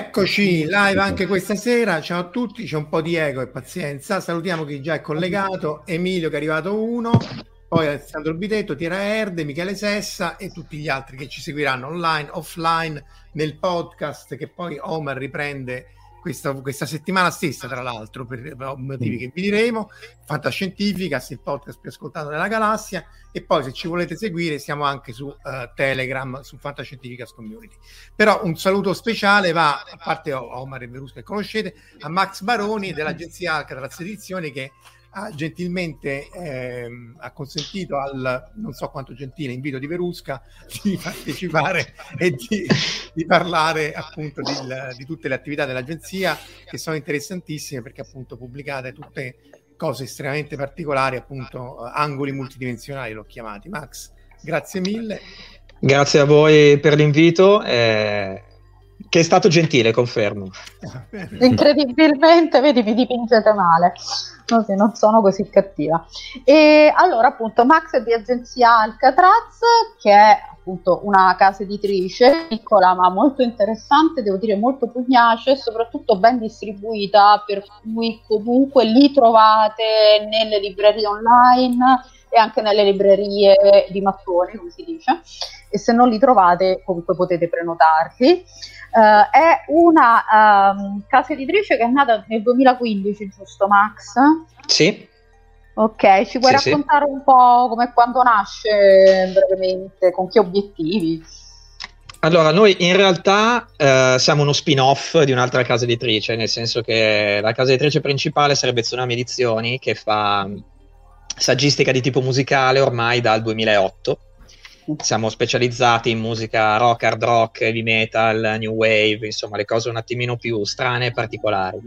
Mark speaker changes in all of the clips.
Speaker 1: Eccoci live anche questa sera. Ciao a tutti, c'è un po' di ego e pazienza. Salutiamo chi già è collegato, Emilio che è arrivato uno, poi Alessandro Bitetto, Tiera Erde, Michele Sessa e tutti gli altri che ci seguiranno online, offline, nel podcast che poi Omar riprende questa, questa settimana stessa, tra l'altro, per, motivi mm. che vi diremo. Fantascientificas, il podcast più ascoltato della galassia. E poi, se ci volete seguire, siamo anche su uh, Telegram, su Fantascientificas Community. Però un saluto speciale va, a parte Omar e Verusca che conoscete, a Max Baroni dell'agenzia Alcatraz Edizioni che ha gentilmente ehm, ha consentito al non so quanto gentile invito di Verusca di partecipare e di, di parlare appunto di, di, tutte le attività dell'agenzia che sono interessantissime perché appunto pubblicate tutte cose estremamente particolari appunto angoli multidimensionali l'ho chiamati. Max grazie mille.
Speaker 2: Grazie a voi per l'invito eh, che è stato gentile confermo
Speaker 3: incredibilmente vedi mi dipingete male No, sì, non sono così cattiva. E allora, appunto, Max è di agenzia Alcatraz, che è appunto una casa editrice piccola ma molto interessante, devo dire molto pugnace e soprattutto ben distribuita, per cui comunque li trovate nelle librerie online e anche nelle librerie di mattoni, come si dice, e se non li trovate comunque potete prenotarli. Uh, è una um, casa editrice che è nata nel 2015, giusto Max?
Speaker 2: Sì.
Speaker 3: Ok, ci puoi sì, raccontare sì. un po' come quando nasce brevemente, con che obiettivi?
Speaker 2: Allora, noi in realtà eh, siamo uno spin-off di un'altra casa editrice, nel senso che la casa editrice principale sarebbe Tsunami Edizioni, che fa saggistica di tipo musicale ormai dal 2008 siamo specializzati in musica rock, hard rock, heavy metal, new wave, insomma le cose un attimino più strane e particolari.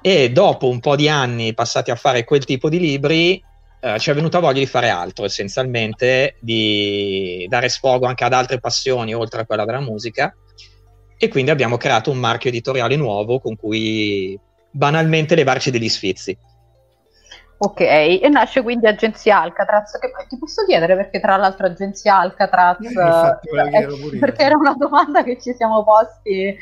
Speaker 2: E dopo un po' di anni passati a fare quel tipo di libri, eh, ci è venuta voglia di fare altro, essenzialmente di dare sfogo anche ad altre passioni oltre a quella della musica. E quindi abbiamo creato un marchio editoriale nuovo con cui banalmente levarci degli sfizi.
Speaker 3: Ok, e nasce quindi Agenzia Alcatraz, che ti posso chiedere perché tra l'altro Agenzia Alcatraz,
Speaker 1: Eh, infatti,
Speaker 3: eh, perché era una domanda che ci siamo posti,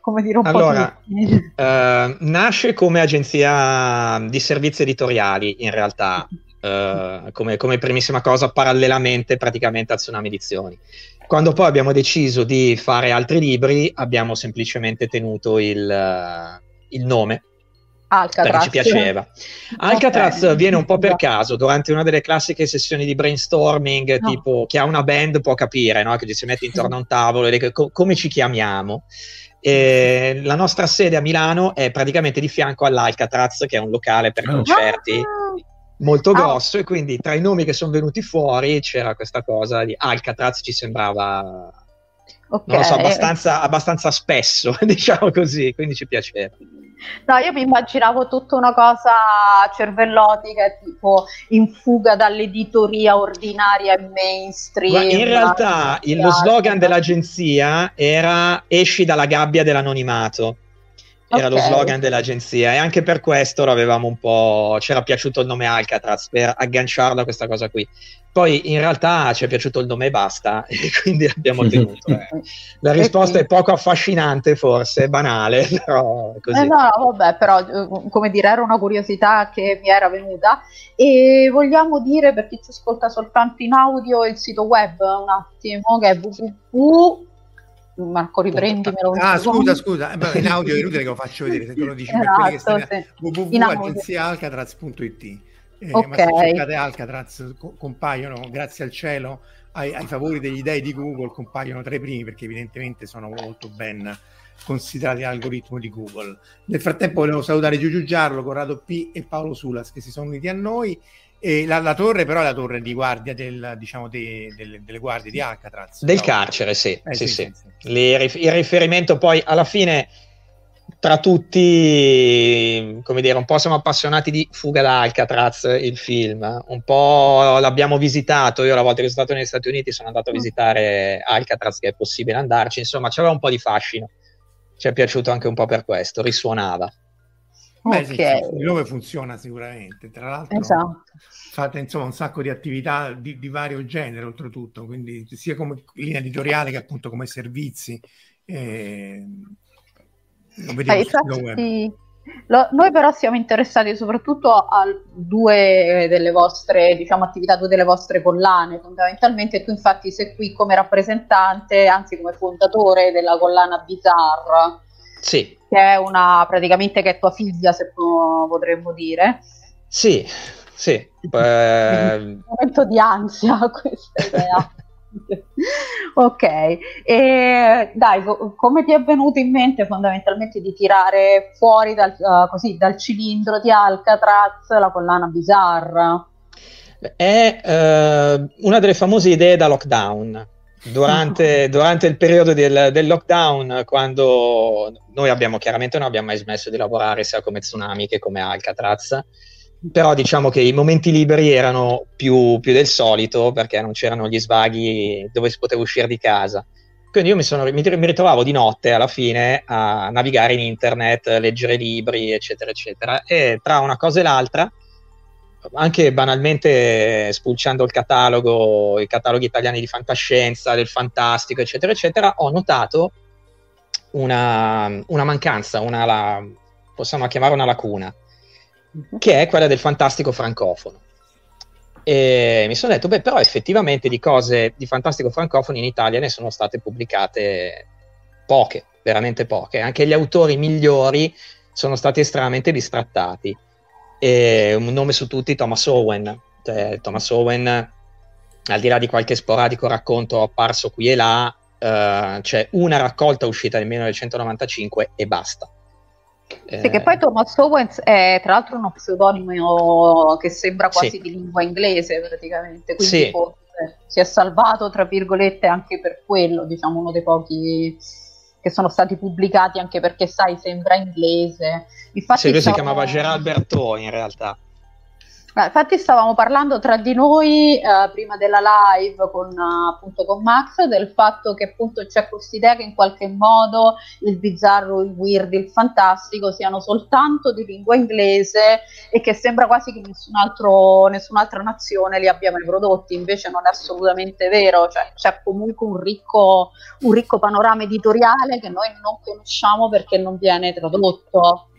Speaker 3: come dire, un
Speaker 2: Allora,
Speaker 3: po' tutti.
Speaker 2: Eh, nasce come agenzia di servizi editoriali, in realtà, eh, come, come primissima cosa, parallelamente praticamente a Tsunami Edizioni. Quando poi abbiamo deciso di fare altri libri, abbiamo semplicemente tenuto il, eh, il nome
Speaker 3: Alcatraz.
Speaker 2: perché ci piaceva. Alcatraz
Speaker 3: Ok.
Speaker 2: viene un po' per caso, durante una delle classiche sessioni di brainstorming,
Speaker 3: No.
Speaker 2: tipo chi ha una band può capire, no? che ci si mette intorno a un tavolo e dice, "Co- come ci chiamiamo. E la nostra sede a Milano è praticamente di fianco all'Alcatraz, che è un locale per
Speaker 4: Ah.
Speaker 2: concerti
Speaker 3: Ah,
Speaker 2: molto
Speaker 3: Ah.
Speaker 2: grosso e quindi tra i nomi che sono venuti fuori c'era questa cosa di Alcatraz ci sembrava
Speaker 3: ok.
Speaker 2: non lo so, abbastanza, abbastanza spesso, diciamo così, quindi ci piaceva.
Speaker 3: No, io mi immaginavo tutta una cosa cervellotica, tipo in fuga dall'editoria ordinaria e mainstream.
Speaker 2: Ma in realtà il- lo slogan dell'agenzia era esci dalla gabbia dell'anonimato. Era lo
Speaker 3: Ok.
Speaker 2: slogan dell'agenzia e anche per questo l'avevamo un po'. c'era piaciuto il nome Alcatraz per agganciarlo a questa cosa qui. Poi in realtà ci è piaciuto il nome e basta, e quindi l'abbiamo tenuto. eh. La risposta è poco affascinante, forse, banale, però è così.
Speaker 3: Eh, no, no, vabbè, però eh, come dire, era una curiosità che mi era venuta e vogliamo dire per chi ci ascolta soltanto in audio il sito web un attimo che è www Marco riprendimelo
Speaker 1: Ah, scusa, scusa, in audio è inutile che lo faccio vedere, se tu lo dici per quelli
Speaker 3: Esatto,
Speaker 1: stanno
Speaker 3: sì.
Speaker 1: Www.agenziaalcatraz.it eh,
Speaker 3: Ok.
Speaker 1: ma se cercate Alcatraz co- compaiono, grazie al cielo, ai, ai favori degli dei di Google compaiono tra i primi perché evidentemente sono molto ben considerati l'algoritmo di Google. Nel frattempo volevo salutare Giugiu Giarlo, Corrado P e Paolo Sulas che si sono uniti a noi e la, la torre però è la torre di guardia del, diciamo, de- delle, delle guardie di Alcatraz.
Speaker 2: Del
Speaker 1: No?
Speaker 2: carcere, sì.
Speaker 1: Eh,
Speaker 2: sì,
Speaker 1: sì,
Speaker 2: sì. Li- il riferimento poi alla fine tra tutti, come dire, un po' siamo appassionati di Fuga da Alcatraz, il film, un po' l'abbiamo visitato, io la volta che sono stato negli Stati Uniti sono andato a visitare Alcatraz, che è possibile andarci, insomma c'aveva un po' di fascino, ci è piaciuto anche un po' per questo, risuonava.
Speaker 1: Beh, sì,
Speaker 3: Ok.
Speaker 1: sì, il nome funziona sicuramente. Tra l'altro,
Speaker 3: Esatto.
Speaker 1: fate insomma un sacco di attività di, di vario genere, oltretutto, quindi sia come linea editoriale che appunto come servizi. Eh, lo
Speaker 3: Eh, infatti, lo- noi però siamo interessati soprattutto a due delle vostre diciamo, attività, due delle vostre collane fondamentalmente. Tu infatti sei qui come rappresentante, anzi come fondatore della collana Bizarre,
Speaker 2: Sì,
Speaker 3: che è una praticamente che è tua figlia, se po- potremmo dire.
Speaker 2: sì, sì. eh,
Speaker 3: Un momento di ansia questa idea. ok, e dai, co- come ti è venuto in mente fondamentalmente di tirare fuori dal, eh, così, dal cilindro di Alcatraz la collana Bizarre?
Speaker 2: È eh, una delle famose idee da lockdown. Durante, durante il periodo del, del lockdown, quando noi abbiamo chiaramente non abbiamo mai smesso di lavorare sia come Tsunami che come Alcatraz, però diciamo che i momenti liberi erano più, più del solito perché non c'erano gli svaghi dove si poteva uscire di casa. Quindi io mi, sono, mi, mi ritrovavo di notte alla fine a navigare in internet, leggere libri, eccetera, eccetera. E tra una cosa e l'altra, anche banalmente spulciando il catalogo, i cataloghi italiani di fantascienza, del fantastico, eccetera, eccetera, ho notato una, una mancanza, una, la, possiamo chiamare una lacuna, che è quella del fantastico francofono. E mi sono detto, beh, però effettivamente di cose di fantastico francofono in Italia ne sono state pubblicate poche, veramente poche. Anche gli autori migliori sono stati estremamente distrattati. E un nome su tutti, Thomas Owen. Cioè, Thomas Owen, al di là di qualche sporadico racconto apparso qui e là, eh, c'è una raccolta uscita nel 1995 e basta.
Speaker 3: Sì, che poi Thomas Owens è tra l'altro uno pseudonimo che sembra quasi
Speaker 2: Sì.
Speaker 3: di lingua inglese praticamente, quindi
Speaker 2: Sì.
Speaker 3: forse si è salvato tra virgolette anche per quello, diciamo uno dei pochi che sono stati pubblicati anche perché sai sembra inglese. Infatti
Speaker 2: Sì, lui si chiamava Gerald Berthaud in realtà.
Speaker 3: Eh, infatti stavamo parlando tra di noi eh, prima della live con, uh, appunto, con Max del fatto che appunto c'è questa idea che in qualche modo il bizzarro, il weird, il fantastico siano soltanto di lingua inglese e che sembra quasi che nessun altro, nessun'altra nazione li abbia mai prodotti, invece non è assolutamente vero, cioè, c'è comunque un ricco, un ricco panorama editoriale che noi non conosciamo perché non viene tradotto.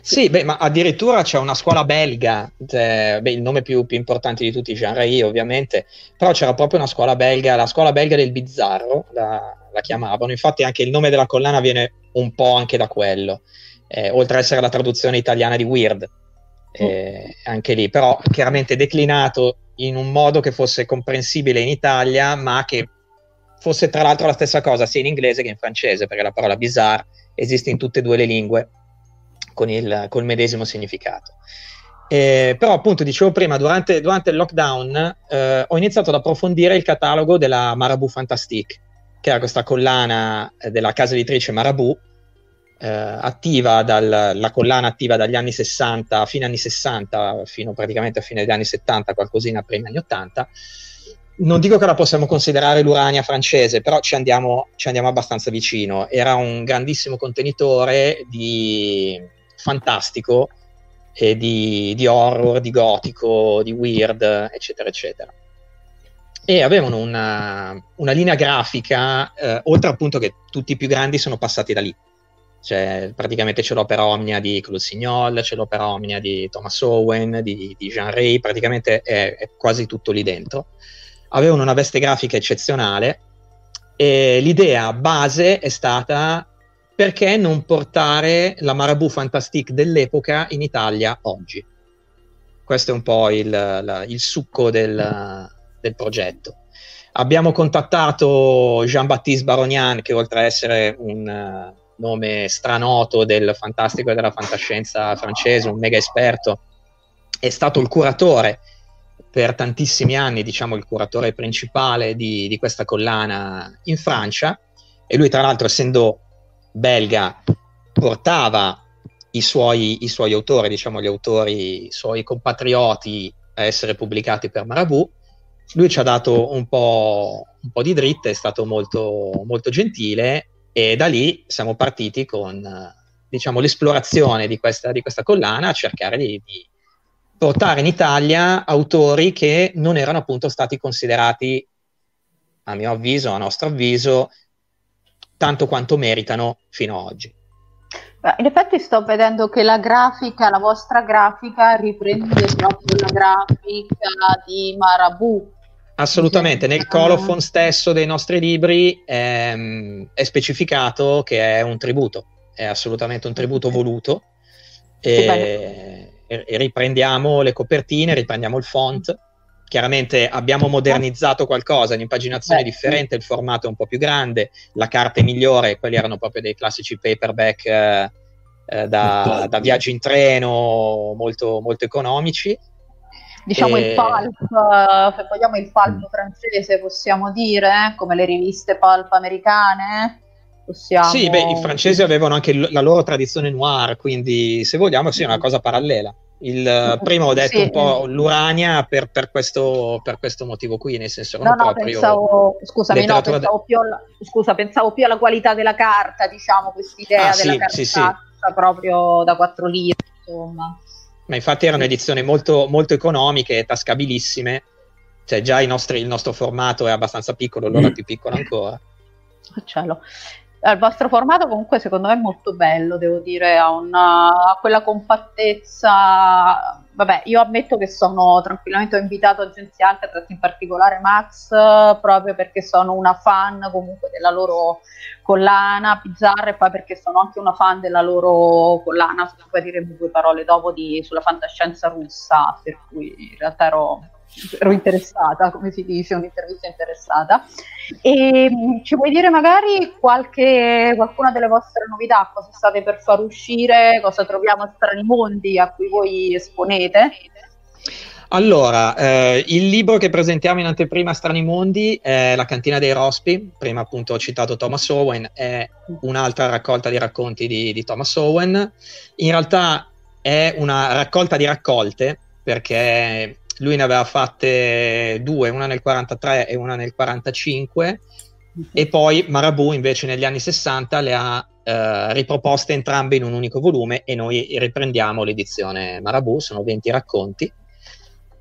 Speaker 2: Sì, beh, ma addirittura c'è una scuola belga, cioè, beh, il nome più, più, importante di tutti, Jean Rey ovviamente, però c'era proprio una scuola belga, la scuola belga del bizzarro, la, la chiamavano, infatti anche il nome della collana viene un po' anche da quello, eh, oltre ad essere la traduzione italiana di Weird, eh, mm. anche lì, però chiaramente declinato in un modo che fosse comprensibile in Italia, ma che fosse tra l'altro la stessa cosa sia in inglese che in francese, perché la parola bizarre esiste in tutte e due le lingue con il, col medesimo significato. Eh, però appunto dicevo prima, durante, durante il lockdown eh, ho iniziato ad approfondire il catalogo della Marabout Fantastique, che era questa collana eh, della casa editrice Marabout, eh, attiva dal, la collana attiva dagli anni 60, fine anni 60, fino praticamente a fine degli anni 70, qualcosina prima anni 80. Non dico che la possiamo considerare l'Urania francese, però ci andiamo, ci andiamo abbastanza vicino. Era un grandissimo contenitore di, fantastico e di, di, horror, di gotico, di weird, eccetera, eccetera. E avevano una, una linea grafica, eh, oltre appunto che tutti i più grandi sono passati da lì. Cioè, praticamente c'è l'opera Omnia di Claude Signol, c'è l'opera Omnia di Thomas Owen, di, di Jean Ray, praticamente è, è quasi tutto lì dentro. Avevano una veste grafica eccezionale e l'idea base è stata perché non portare la Marabou Fantastique dell'epoca in Italia oggi? Questo è un po' il, la, il succo del, del, progetto. Abbiamo contattato Jean-Baptiste Baronian, che oltre a essere un uh, nome stranoto del fantastico e della fantascienza francese, un mega esperto, è stato il curatore per tantissimi anni, diciamo il curatore principale di, di questa collana in Francia. E lui, tra l'altro, essendo belga portava i suoi, i suoi autori, diciamo gli autori, i suoi compatrioti a essere pubblicati per Marabù. Lui ci ha dato un po', un po', di dritte, è stato molto, molto gentile e da lì siamo partiti con diciamo, l'esplorazione di questa, di questa collana a cercare di, di, portare in Italia autori che non erano appunto stati considerati, a mio avviso, a nostro avviso, tanto quanto meritano fino ad oggi.
Speaker 3: In effetti sto vedendo che la grafica, la vostra grafica riprende proprio la grafica di Marabu.
Speaker 2: Assolutamente, nel colophon stesso dei nostri libri ehm, è specificato che è un tributo, è assolutamente un tributo voluto e, e riprendiamo le copertine, riprendiamo il font Chiaramente abbiamo modernizzato qualcosa, l'impaginazione è differente, il formato è un po' più grande, la carta è migliore, quelli erano proprio dei classici paperback eh, eh, da, da, viaggi in treno molto, molto economici.
Speaker 3: Diciamo e... il pulp, uh, se vogliamo il pulp mm. francese, possiamo dire, eh? come le riviste pulp americane. Possiamo...
Speaker 2: Sì, beh, i francesi avevano anche l- la loro tradizione noir, quindi se vogliamo sì, è una mm. cosa parallela. Il, prima ho detto sì. un po' l'Urania per, per, questo, per, questo, motivo qui, nel senso che
Speaker 3: no, no, pensavo, scusami, no, pensavo, più alla, scusa, pensavo più alla qualità della carta, diciamo, quest'idea ah, della sì, carta sì, sì. proprio da 4 lire, insomma.
Speaker 2: Ma infatti erano edizioni molto, molto economiche, tascabilissime, cioè già nostri, il nostro formato è abbastanza piccolo, loro è più piccolo ancora.
Speaker 3: Cielo. Il vostro formato comunque secondo me è molto bello, devo dire, ha, una, ha quella compattezza. Vabbè, io ammetto che sono tranquillamente ho invitato Agenzia Alcatraz, in particolare Max, proprio perché sono una fan comunque della loro collana bizzarra e poi perché sono anche una fan della loro collana, poi diremo due parole dopo di, sulla fantascienza russa, per cui in realtà ero ero interessata, come si dice, un'intervista interessata. E mm, ci puoi dire magari qualche, qualcuna delle vostre novità, cosa state per far uscire, cosa troviamo a Strani Mondi a cui voi esponete?
Speaker 2: Allora, eh, il libro che presentiamo in anteprima Strani Mondi è La cantina dei Rospi, prima appunto ho citato Thomas Owen, è un'altra raccolta di racconti di, di Thomas Owen. In realtà è una raccolta di raccolte perché lui ne aveva fatte due, una nel 43 e una nel 45 e poi Marabu invece negli anni 60 le ha eh, riproposte entrambe in un unico volume e noi riprendiamo l'edizione Marabu, sono 20 racconti.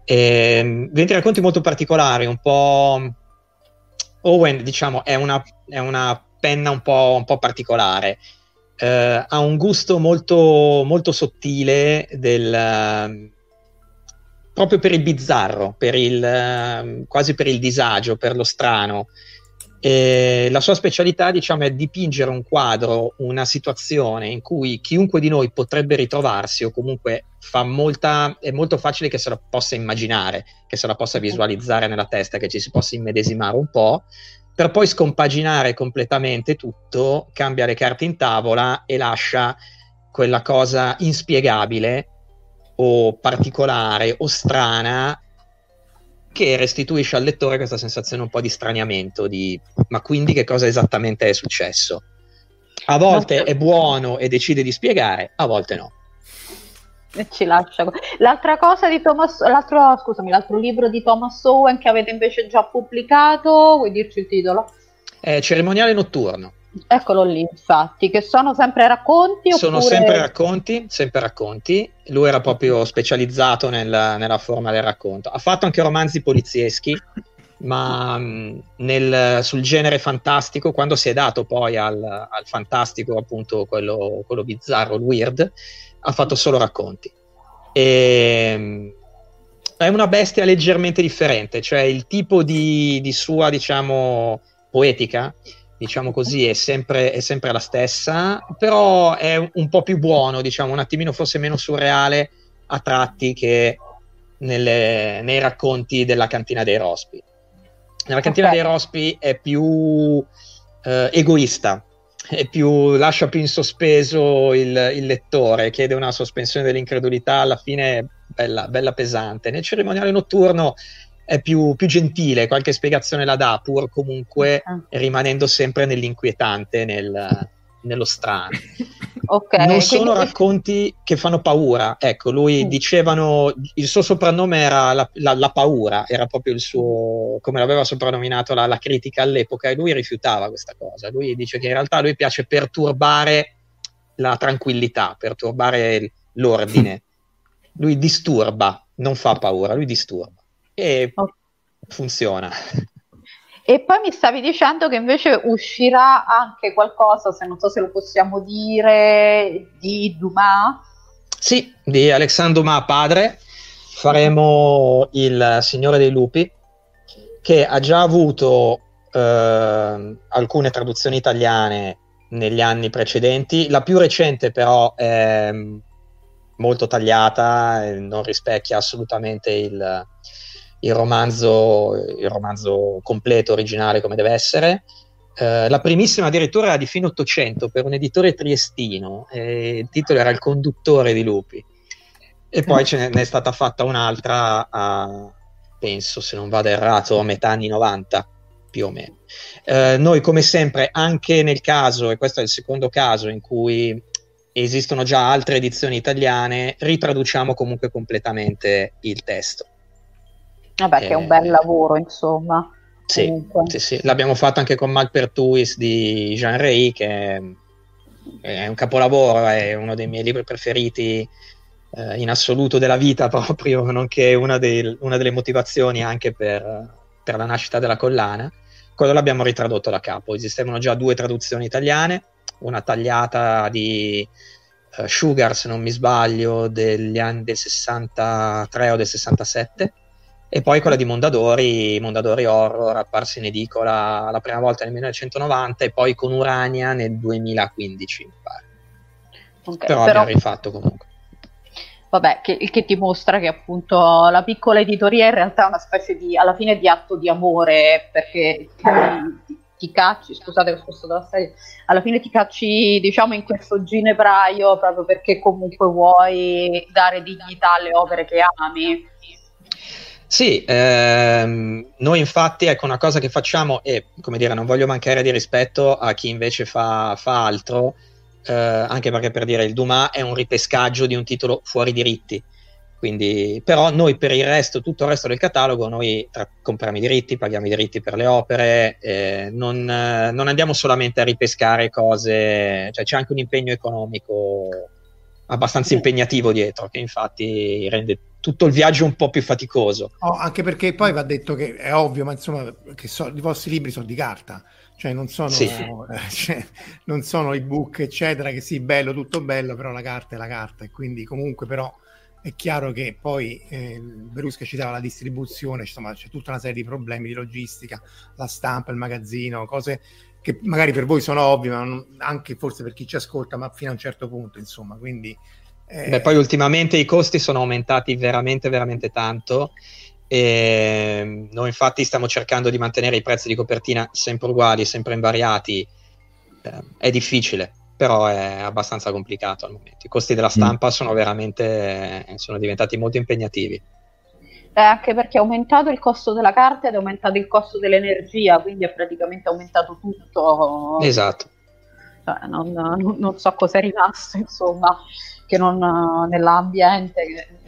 Speaker 2: E, 20 racconti molto particolari, un po'... Owen, diciamo, è una, è una penna un po', un po particolare. Eh, ha un gusto molto, molto sottile del, proprio per il bizzarro, per il, quasi per il disagio, per lo strano. E la sua specialità, diciamo, è dipingere un quadro, una situazione in cui chiunque di noi potrebbe ritrovarsi o comunque molta, è molto facile che se la possa immaginare, che se la possa visualizzare nella testa, che ci si possa immedesimare un po', per poi scompaginare completamente tutto, cambia le carte in tavola e lascia quella cosa inspiegabile o particolare o strana che restituisce al lettore questa sensazione un po' di straniamento, di ma quindi che cosa esattamente è successo? A volte è buono e decide di spiegare, a volte no.
Speaker 3: Ci lascia. L'altra cosa di Thomas, l'altro, scusami, l'altro libro di Thomas Owen che avete invece già pubblicato, vuoi dirci il titolo?
Speaker 2: È Cerimoniale notturno.
Speaker 3: Eccolo lì, infatti, che sono sempre racconti?
Speaker 2: Sono sempre racconti, sempre racconti. Lui era proprio specializzato nel, nella forma del racconto. Ha fatto anche romanzi polizieschi, ma mm, nel, sul genere fantastico, quando si è dato poi al, al fantastico, appunto quello, quello, bizzarro, il weird, ha fatto solo racconti. E, mm, è una bestia leggermente differente, cioè il tipo di, di sua, diciamo, poetica diciamo così, è sempre, è sempre, la stessa, però è un po' più buono, diciamo, un attimino forse meno surreale a tratti che nelle, nei racconti della cantina dei Rospi. Nella cantina okay. dei Rospi è più eh, egoista, più, lascia più in sospeso il, il, lettore, chiede una sospensione dell'incredulità, alla fine bella, bella pesante. Nel cerimoniale notturno è più, più, gentile, qualche spiegazione la dà, pur comunque uh rimanendo sempre nell'inquietante, nel, nello strano. okay, non sono quindi... racconti che fanno paura. Ecco, lui mm. dicevano, il suo soprannome era la, la, la, paura, era proprio il suo, come l'aveva soprannominato la, la, critica all'epoca, e lui rifiutava questa cosa. Lui dice che in realtà a lui piace perturbare la tranquillità, perturbare l'ordine. Lui disturba, non fa paura, lui disturba e okay. funziona.
Speaker 3: E poi mi stavi dicendo che invece uscirà anche qualcosa, se non so se lo possiamo dire, di Dumas?
Speaker 2: Sì, di Alexandre Dumas padre. Faremo Il Signore dei Lupi, che ha già avuto eh, alcune traduzioni italiane negli anni precedenti. La più recente però è molto tagliata, non rispecchia assolutamente il, il romanzo, il romanzo completo, originale come deve essere. Uh, la primissima addirittura era di fine 800 per un editore triestino, il titolo era Il conduttore di lupi. E poi ce n'è, stata fatta un'altra a, penso, se non vado errato, a metà anni 90, più o meno. Uh, noi, come sempre, anche nel caso, e questo è il secondo caso in cui esistono già altre edizioni italiane, ritraduciamo comunque completamente il testo.
Speaker 3: Vabbè, eh, che è un bel eh, lavoro, insomma.
Speaker 2: Sì, sì, sì, l'abbiamo fatto anche con Malpertuis di Jean Rey, che è un capolavoro, è uno dei miei libri preferiti eh, in assoluto della vita proprio, nonché una, dei, una delle motivazioni anche per, per, la nascita della collana. Quello l'abbiamo ritradotto da capo, esistevano già due traduzioni italiane, una tagliata di uh, Sugar, se non mi sbaglio, degli anni del 63 o del 67, e poi quella di Mondadori, Mondadori Horror, apparsa in edicola la prima volta nel 1990 e poi con Urania nel 2015, mi pare. Okay, però, però abbiamo rifatto comunque.
Speaker 3: Vabbè, che, il che dimostra che appunto la piccola editoria in realtà è una specie di, alla fine, di atto di amore, perché ti, ti cacci, scusate ho spostato la serie, alla fine ti cacci diciamo in questo ginepraio proprio perché comunque vuoi dare dignità alle opere che ami
Speaker 2: sì, ehm, noi infatti ecco una cosa che facciamo e come dire non voglio mancare di rispetto a chi invece fa, fa altro, eh, anche perché per dire il Dumas è un ripescaggio di un titolo fuori diritti, Quindi, però noi per il resto, tutto il resto del catalogo, noi tra, compriamo i diritti, paghiamo i diritti per le opere, eh, non, eh, non, andiamo solamente a ripescare cose, cioè c'è anche un impegno economico abbastanza impegnativo dietro, che infatti rende tutto il viaggio un po' più faticoso.
Speaker 1: Oh, anche perché poi va detto che è ovvio, ma insomma, che so, i vostri libri sono di carta, cioè non sono, sì. eh, cioè, non sono ebook, eccetera, che sì, bello, tutto bello, però la carta è la carta e quindi comunque però è chiaro che poi eh, Berusca citava la distribuzione, insomma c'è tutta una serie di problemi di logistica, la stampa, il magazzino, cose che magari per voi sono ovvie, ma non, anche forse per chi ci ascolta, ma fino a un certo punto, insomma, quindi...
Speaker 2: Eh... Beh, poi ultimamente i costi sono aumentati veramente, veramente tanto e noi infatti stiamo cercando di mantenere i prezzi di copertina sempre uguali, sempre invariati. Eh, è difficile, però è abbastanza complicato al momento. I costi della mm. stampa mm. sono veramente sono diventati molto impegnativi.
Speaker 3: Eh, anche perché è aumentato il costo della carta ed è aumentato il costo dell'energia, quindi è praticamente aumentato tutto.
Speaker 2: Esatto.
Speaker 3: Cioè, non, non, non, so cosa è rimasto, insomma, che non nell'ambiente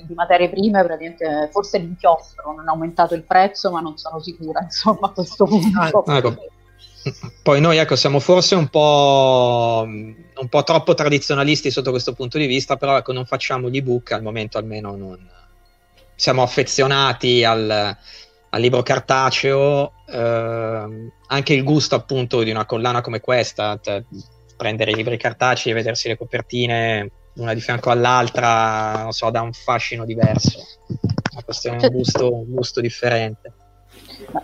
Speaker 3: di materie prime, praticamente forse l'inchiostro non ha aumentato il prezzo, ma non sono sicura, insomma, a questo punto. Ah, ecco
Speaker 2: poi noi ecco, siamo forse un po', un po', troppo tradizionalisti sotto questo punto di vista, però ecco, non facciamo gli ebook, al momento almeno non... siamo affezionati al, al libro cartaceo, eh, anche il gusto appunto di una collana come questa, prendere i libri cartacei e vedersi le copertine una di fianco all'altra, non so, dà un fascino diverso, una questione, un gusto, un gusto differente.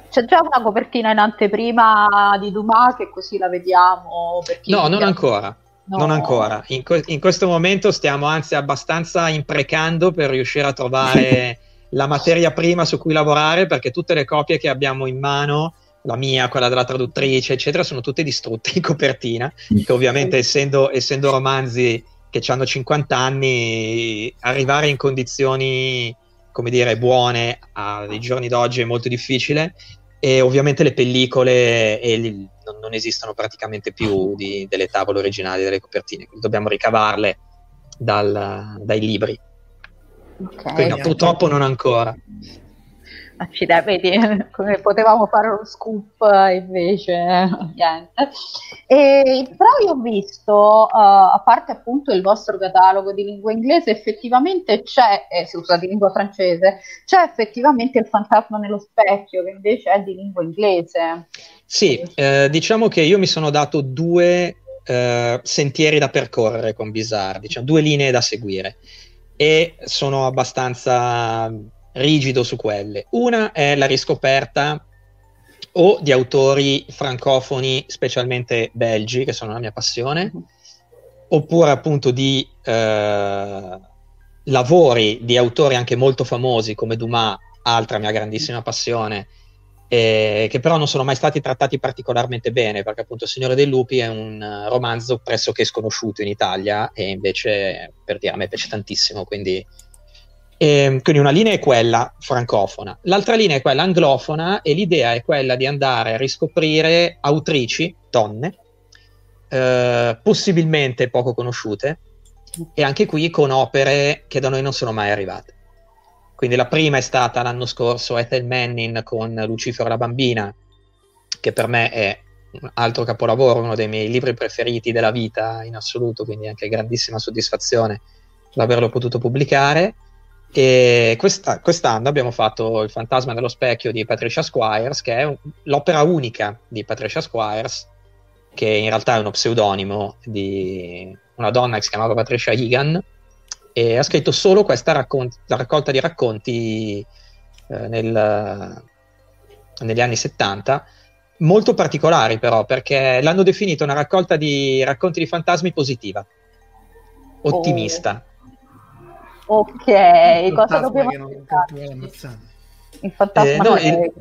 Speaker 3: C'è già una copertina in anteprima di Dumas che così la vediamo?
Speaker 2: no, non ancora. No. Non ancora. In, co- in, questo momento stiamo anzi abbastanza imprecando per riuscire a trovare la materia prima su cui lavorare perché tutte le copie che abbiamo in mano, la mia, quella della traduttrice, eccetera, sono tutte distrutte in copertina, che ovviamente essendo, essendo romanzi che hanno 50 anni, arrivare in condizioni come dire, buone ai giorni d'oggi è molto difficile e ovviamente le pellicole li, non, non, esistono praticamente più di, delle tavole originali delle copertine, quindi dobbiamo ricavarle dal, dai libri. Okay. Quindi no, purtroppo non ancora.
Speaker 3: Accidenti, vedi come potevamo fare lo scoop invece niente. E, però io ho visto, uh, a parte appunto il vostro catalogo di lingua inglese, effettivamente c'è, eh, si usa di lingua francese, c'è effettivamente il fantasma nello specchio che invece è di lingua inglese.
Speaker 2: Sì, eh, diciamo che io mi sono dato due eh, sentieri da percorrere con Bizarre, diciamo, due linee da seguire e sono abbastanza rigido su quelle. Una è la riscoperta o di autori francofoni, specialmente belgi, che sono la mia passione, mm-hmm. oppure appunto di eh, lavori di autori anche molto famosi come Dumas, altra mia grandissima passione, eh, che però non sono mai stati trattati particolarmente bene, perché appunto Signore dei Lupi è un romanzo pressoché sconosciuto in Italia e invece per dire a me piace tantissimo, quindi e, ehm, quindi una linea è quella francofona, l'altra linea è quella anglofona e l'idea è quella di andare a riscoprire autrici, donne, eh, possibilmente poco conosciute, e anche qui con opere che da noi non sono mai arrivate. Quindi la prima è stata l'anno scorso Ethel Manning con Lucifero la bambina, che per me è un altro capolavoro, uno dei miei libri preferiti della vita in assoluto, quindi anche grandissima soddisfazione l'averlo potuto pubblicare. E questa, quest'anno abbiamo fatto Il fantasma dello specchio di Patricia Squires, che è un, l'opera unica di Patricia Squires, che in realtà è uno pseudonimo di una donna che si chiamava Patricia Egan, e ha scritto solo questa raccont- raccolta di racconti eh, nel, negli anni 70, molto particolari però, perché l'hanno definita una raccolta di racconti di fantasmi positiva, ottimista. Oh
Speaker 3: Ok, cosa dobbiamo Il fantasma eh, no, il...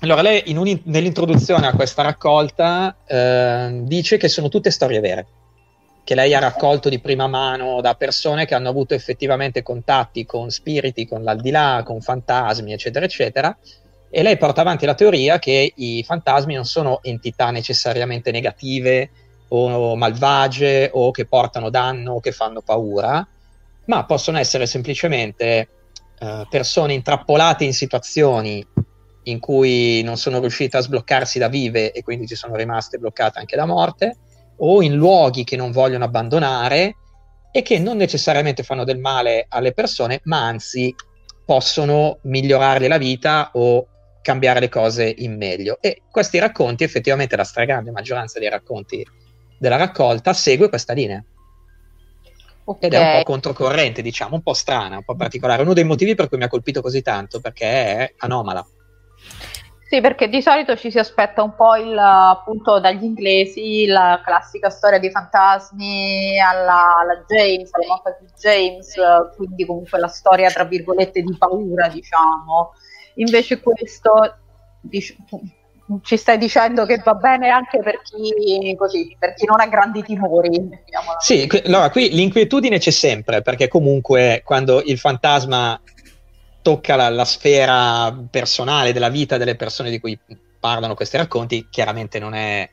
Speaker 2: Allora, lei un... nell'introduzione a questa raccolta eh, dice che sono tutte storie vere, che lei ha raccolto di prima mano da persone che hanno avuto effettivamente contatti con spiriti, con l'aldilà, con fantasmi, eccetera, eccetera. E lei porta avanti la teoria che i fantasmi non sono entità necessariamente negative o malvagie o che portano danno o che fanno paura, ma possono essere semplicemente eh, persone intrappolate in situazioni in cui non sono riuscite a sbloccarsi da vive e quindi ci sono rimaste bloccate anche da morte, o in luoghi che non vogliono abbandonare e che non necessariamente fanno del male alle persone, ma anzi possono migliorare la vita o cambiare le cose in meglio. E questi racconti, effettivamente la stragrande maggioranza dei racconti della raccolta segue questa linea. Okay. Ed è un po' controcorrente, diciamo, un po' strana, un po' particolare. Uno dei motivi per cui mi ha colpito così tanto, perché è anomala.
Speaker 3: Sì, perché di solito ci si aspetta un po' il, appunto dagli inglesi la classica storia dei fantasmi alla, alla James, alla morte di James, quindi comunque la storia tra virgolette di paura, diciamo. Invece questo dic- ci stai dicendo che va bene anche per chi, così, per chi non ha grandi timori.
Speaker 2: Sì, qui, allora qui l'inquietudine c'è sempre, perché comunque quando il fantasma tocca la, la, sfera personale della vita delle persone di cui parlano questi racconti, chiaramente non è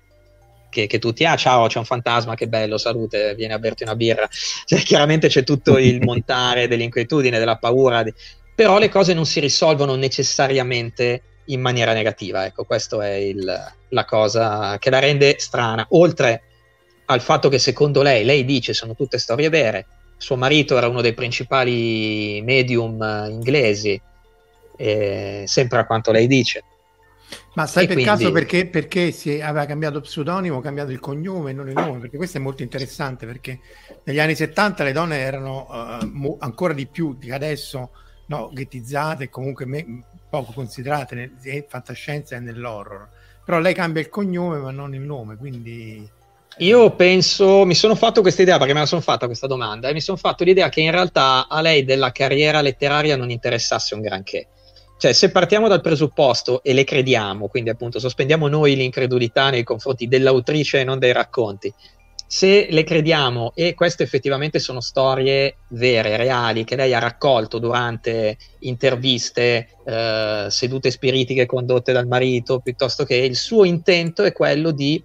Speaker 2: che, che tutti, ah ciao, c'è un fantasma, che bello, salute, vieni a berti una birra. Cioè, chiaramente c'è tutto il montare dell'inquietudine, della paura, di... però le cose non si risolvono necessariamente in maniera negativa. Ecco, questa è il, la cosa che la rende strana. Oltre al fatto che secondo lei, lei dice sono tutte storie vere, suo marito era uno dei principali medium eh, inglesi, eh, sempre a quanto lei dice.
Speaker 1: Ma sai e per quindi... caso perché, perché si aveva cambiato pseudonimo, cambiato il cognome e non il nome? Perché questo è molto interessante perché negli anni 70 le donne erano uh, mo- ancora di più di adesso no, ghettizzate e comunque me- poco considerate nel eh, fantascienza e nell'horror. Però lei cambia il cognome ma non il nome, quindi...
Speaker 2: Io penso, mi sono fatto questa idea perché me la sono fatta questa domanda e mi sono fatto l'idea che in realtà a lei della carriera letteraria non interessasse un granché. Cioè, se partiamo dal presupposto e le crediamo, quindi appunto sospendiamo noi l'incredulità nei confronti dell'autrice e non dei racconti, se le crediamo e queste effettivamente sono storie vere, reali, che lei ha raccolto durante interviste, eh, sedute spiritiche condotte dal marito, piuttosto che il suo intento è quello di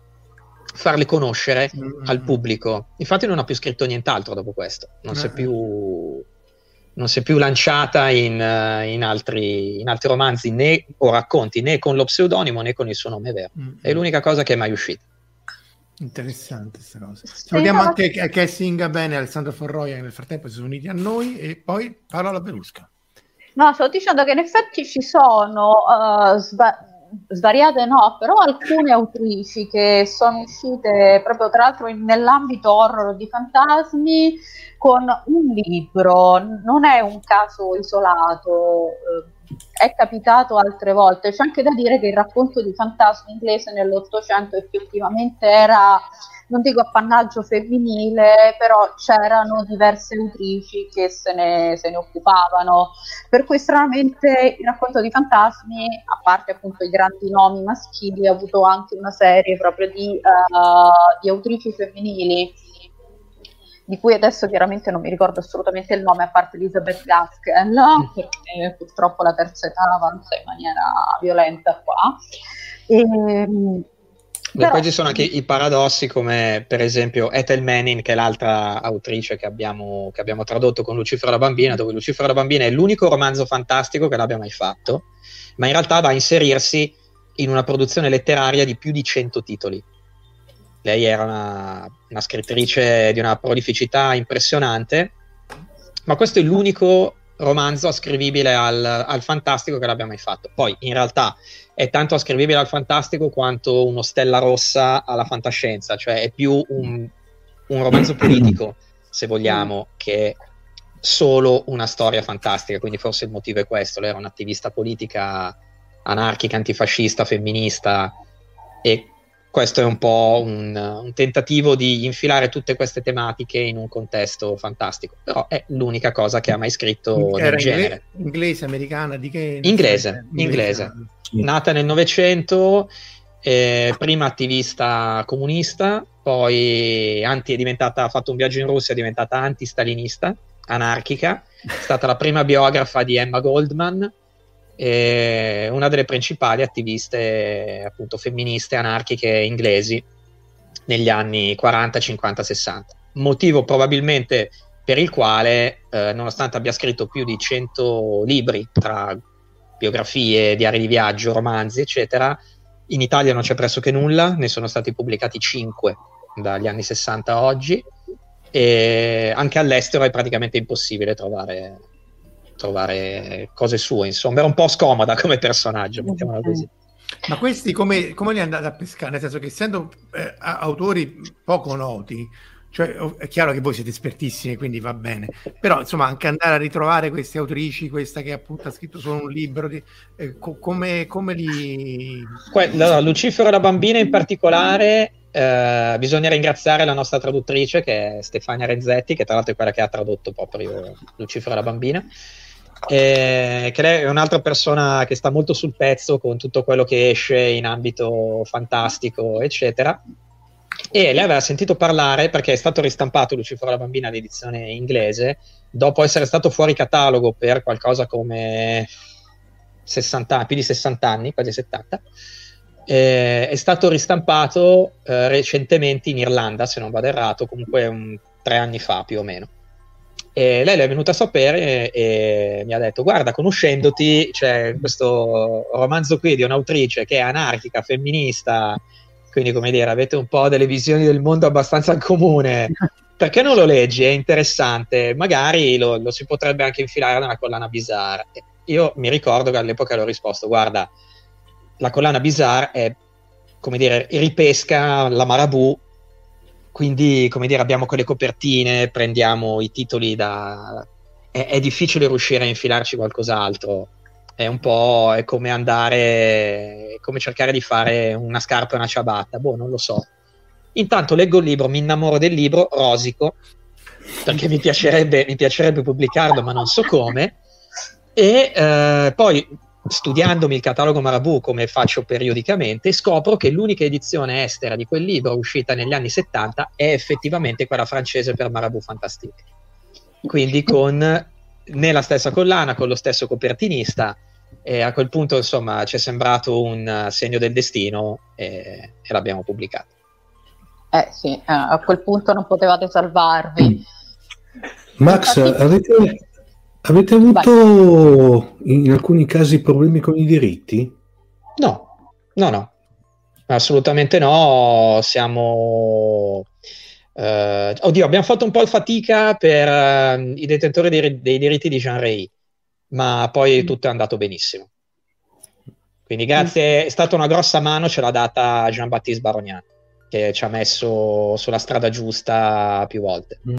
Speaker 2: farle conoscere mm-hmm. al pubblico. Infatti non ha più scritto nient'altro dopo questo, non mm-hmm. si è più non si è più lanciata in, uh, in, altri, in, altri, romanzi né, o racconti né con lo pseudonimo né con il suo nome vero. Mm-hmm. È l'unica cosa che è mai uscita.
Speaker 1: Interessante questa cosa. Salutiamo anche Kessing bene Alessandro Forroia che nel frattempo si sono uniti a noi e poi parola a Berlusca.
Speaker 3: No, sto dicendo che in effetti ci sono uh, sba- svariate no, però alcune autrici che sono uscite proprio tra l'altro nell'ambito horror di fantasmi con un libro, non è un caso isolato. Eh, è capitato altre volte. C'è anche da dire che il racconto di fantasmi inglese nell'Ottocento effettivamente era, non dico appannaggio femminile, però c'erano diverse autrici che se ne, se ne occupavano. Per cui stranamente il racconto di fantasmi, a parte appunto i grandi nomi maschili, ha avuto anche una serie proprio di, uh, di autrici femminili di cui adesso chiaramente non mi ricordo assolutamente il nome, a parte Elizabeth Gaskell, mm. perché purtroppo la terza età avanza in maniera violenta qua. E,
Speaker 2: ehm, Beh, però... poi ci sono anche i paradossi come per esempio Ethel Manning che è l'altra autrice che abbiamo, che abbiamo tradotto con Lucifero la bambina dove Lucifero la bambina è l'unico romanzo fantastico che l'abbia mai fatto ma in realtà va a inserirsi in una produzione letteraria di più di 100 titoli lei era una, una scrittrice di una prolificità impressionante, ma questo è l'unico romanzo ascrivibile al, al, fantastico che l'abbia mai fatto. Poi in realtà è tanto ascrivibile al fantastico quanto uno stella rossa alla fantascienza, cioè è più un, un romanzo politico, se vogliamo, che solo una storia fantastica. Quindi forse il motivo è questo: lei era un'attivista politica anarchica, antifascista, femminista e questo è un po' un, un, tentativo di infilare tutte queste tematiche in un contesto fantastico, però è l'unica cosa che ha mai scritto Era nel genere.
Speaker 1: Inglese, americana, di che?
Speaker 2: Inglese, inglese. Nata nel Novecento, eh, prima attivista comunista, poi anti, è diventata, ha fatto un viaggio in Russia, è diventata anti-stalinista, anarchica, è stata la prima biografa di Emma Goldman, eh, una delle principali attiviste appunto femministe anarchiche inglesi negli anni 40, 50, 60. Motivo probabilmente per il quale, eh, nonostante abbia scritto più di 100 libri tra biografie, diari di viaggio, romanzi, eccetera, in Italia non c'è pressoché nulla, ne sono stati pubblicati 5 dagli anni 60 a oggi e anche all'estero è praticamente impossibile trovare, trovare cose sue, insomma, era un po' scomoda come personaggio, mettiamola così.
Speaker 1: Ma questi come, come li andate a pescare? Nel senso che essendo eh, autori poco noti, cioè, è chiaro che voi siete espertissimi, quindi va bene, però insomma anche andare a ritrovare queste autrici, questa che appunto ha scritto solo un libro, di, eh, co- come, come, li...
Speaker 2: Que- no, Lucifero la bambina in particolare, eh, bisogna ringraziare la nostra traduttrice che è Stefania Renzetti, che tra l'altro è quella che ha tradotto proprio Lucifero la bambina. Eh, che lei è un'altra persona che sta molto sul pezzo con tutto quello che esce in ambito fantastico, eccetera e lei aveva sentito parlare perché è stato ristampato Lucifero la bambina l'edizione inglese dopo essere stato fuori catalogo per qualcosa come 60, più di 60 anni, quasi 70. Eh, è stato ristampato eh, recentemente in Irlanda, se non vado errato, comunque un, tre anni fa più o meno. E lei è venuta a sapere e, e mi ha detto: Guarda, conoscendoti, c'è questo romanzo qui di un'autrice che è anarchica, femminista, quindi come dire avete un po' delle visioni del mondo abbastanza in comune. Perché non lo leggi? È interessante. Magari lo, lo si potrebbe anche infilare nella collana Bizarre. Io mi ricordo che all'epoca le ho risposto guarda la collana Bizarre è come dire ripesca la Marabù quindi come dire abbiamo quelle copertine prendiamo i titoli da è, è difficile riuscire a infilarci qualcos'altro è un po' è come andare, è come cercare di fare una scarpa e una ciabatta, boh, non lo so. Intanto leggo il libro, mi innamoro del libro, rosico, perché mi piacerebbe, mi piacerebbe pubblicarlo, ma non so come. E eh, poi studiandomi il catalogo Marabù come faccio periodicamente, scopro che l'unica edizione estera di quel libro uscita negli anni 70 è effettivamente quella francese per Marabù Fantastique. Quindi con nella stessa collana, con lo stesso copertinista, e a quel punto insomma ci è sembrato un segno del destino e, e l'abbiamo pubblicato.
Speaker 3: Eh sì, eh, a quel punto non potevate salvarvi.
Speaker 4: Max, Infatti... avete, avete avuto Vai. in alcuni casi problemi con i diritti?
Speaker 2: No, no, no, assolutamente no. Siamo Uh, oddio, abbiamo fatto un po' di fatica per uh, i detentori dei, dei, diritti di Jean Rey, ma poi mm. tutto è andato benissimo. Quindi grazie, mm. è stata una grossa mano, ce l'ha data Jean-Baptiste Barognan, che ci ha messo sulla strada giusta più volte. Mm.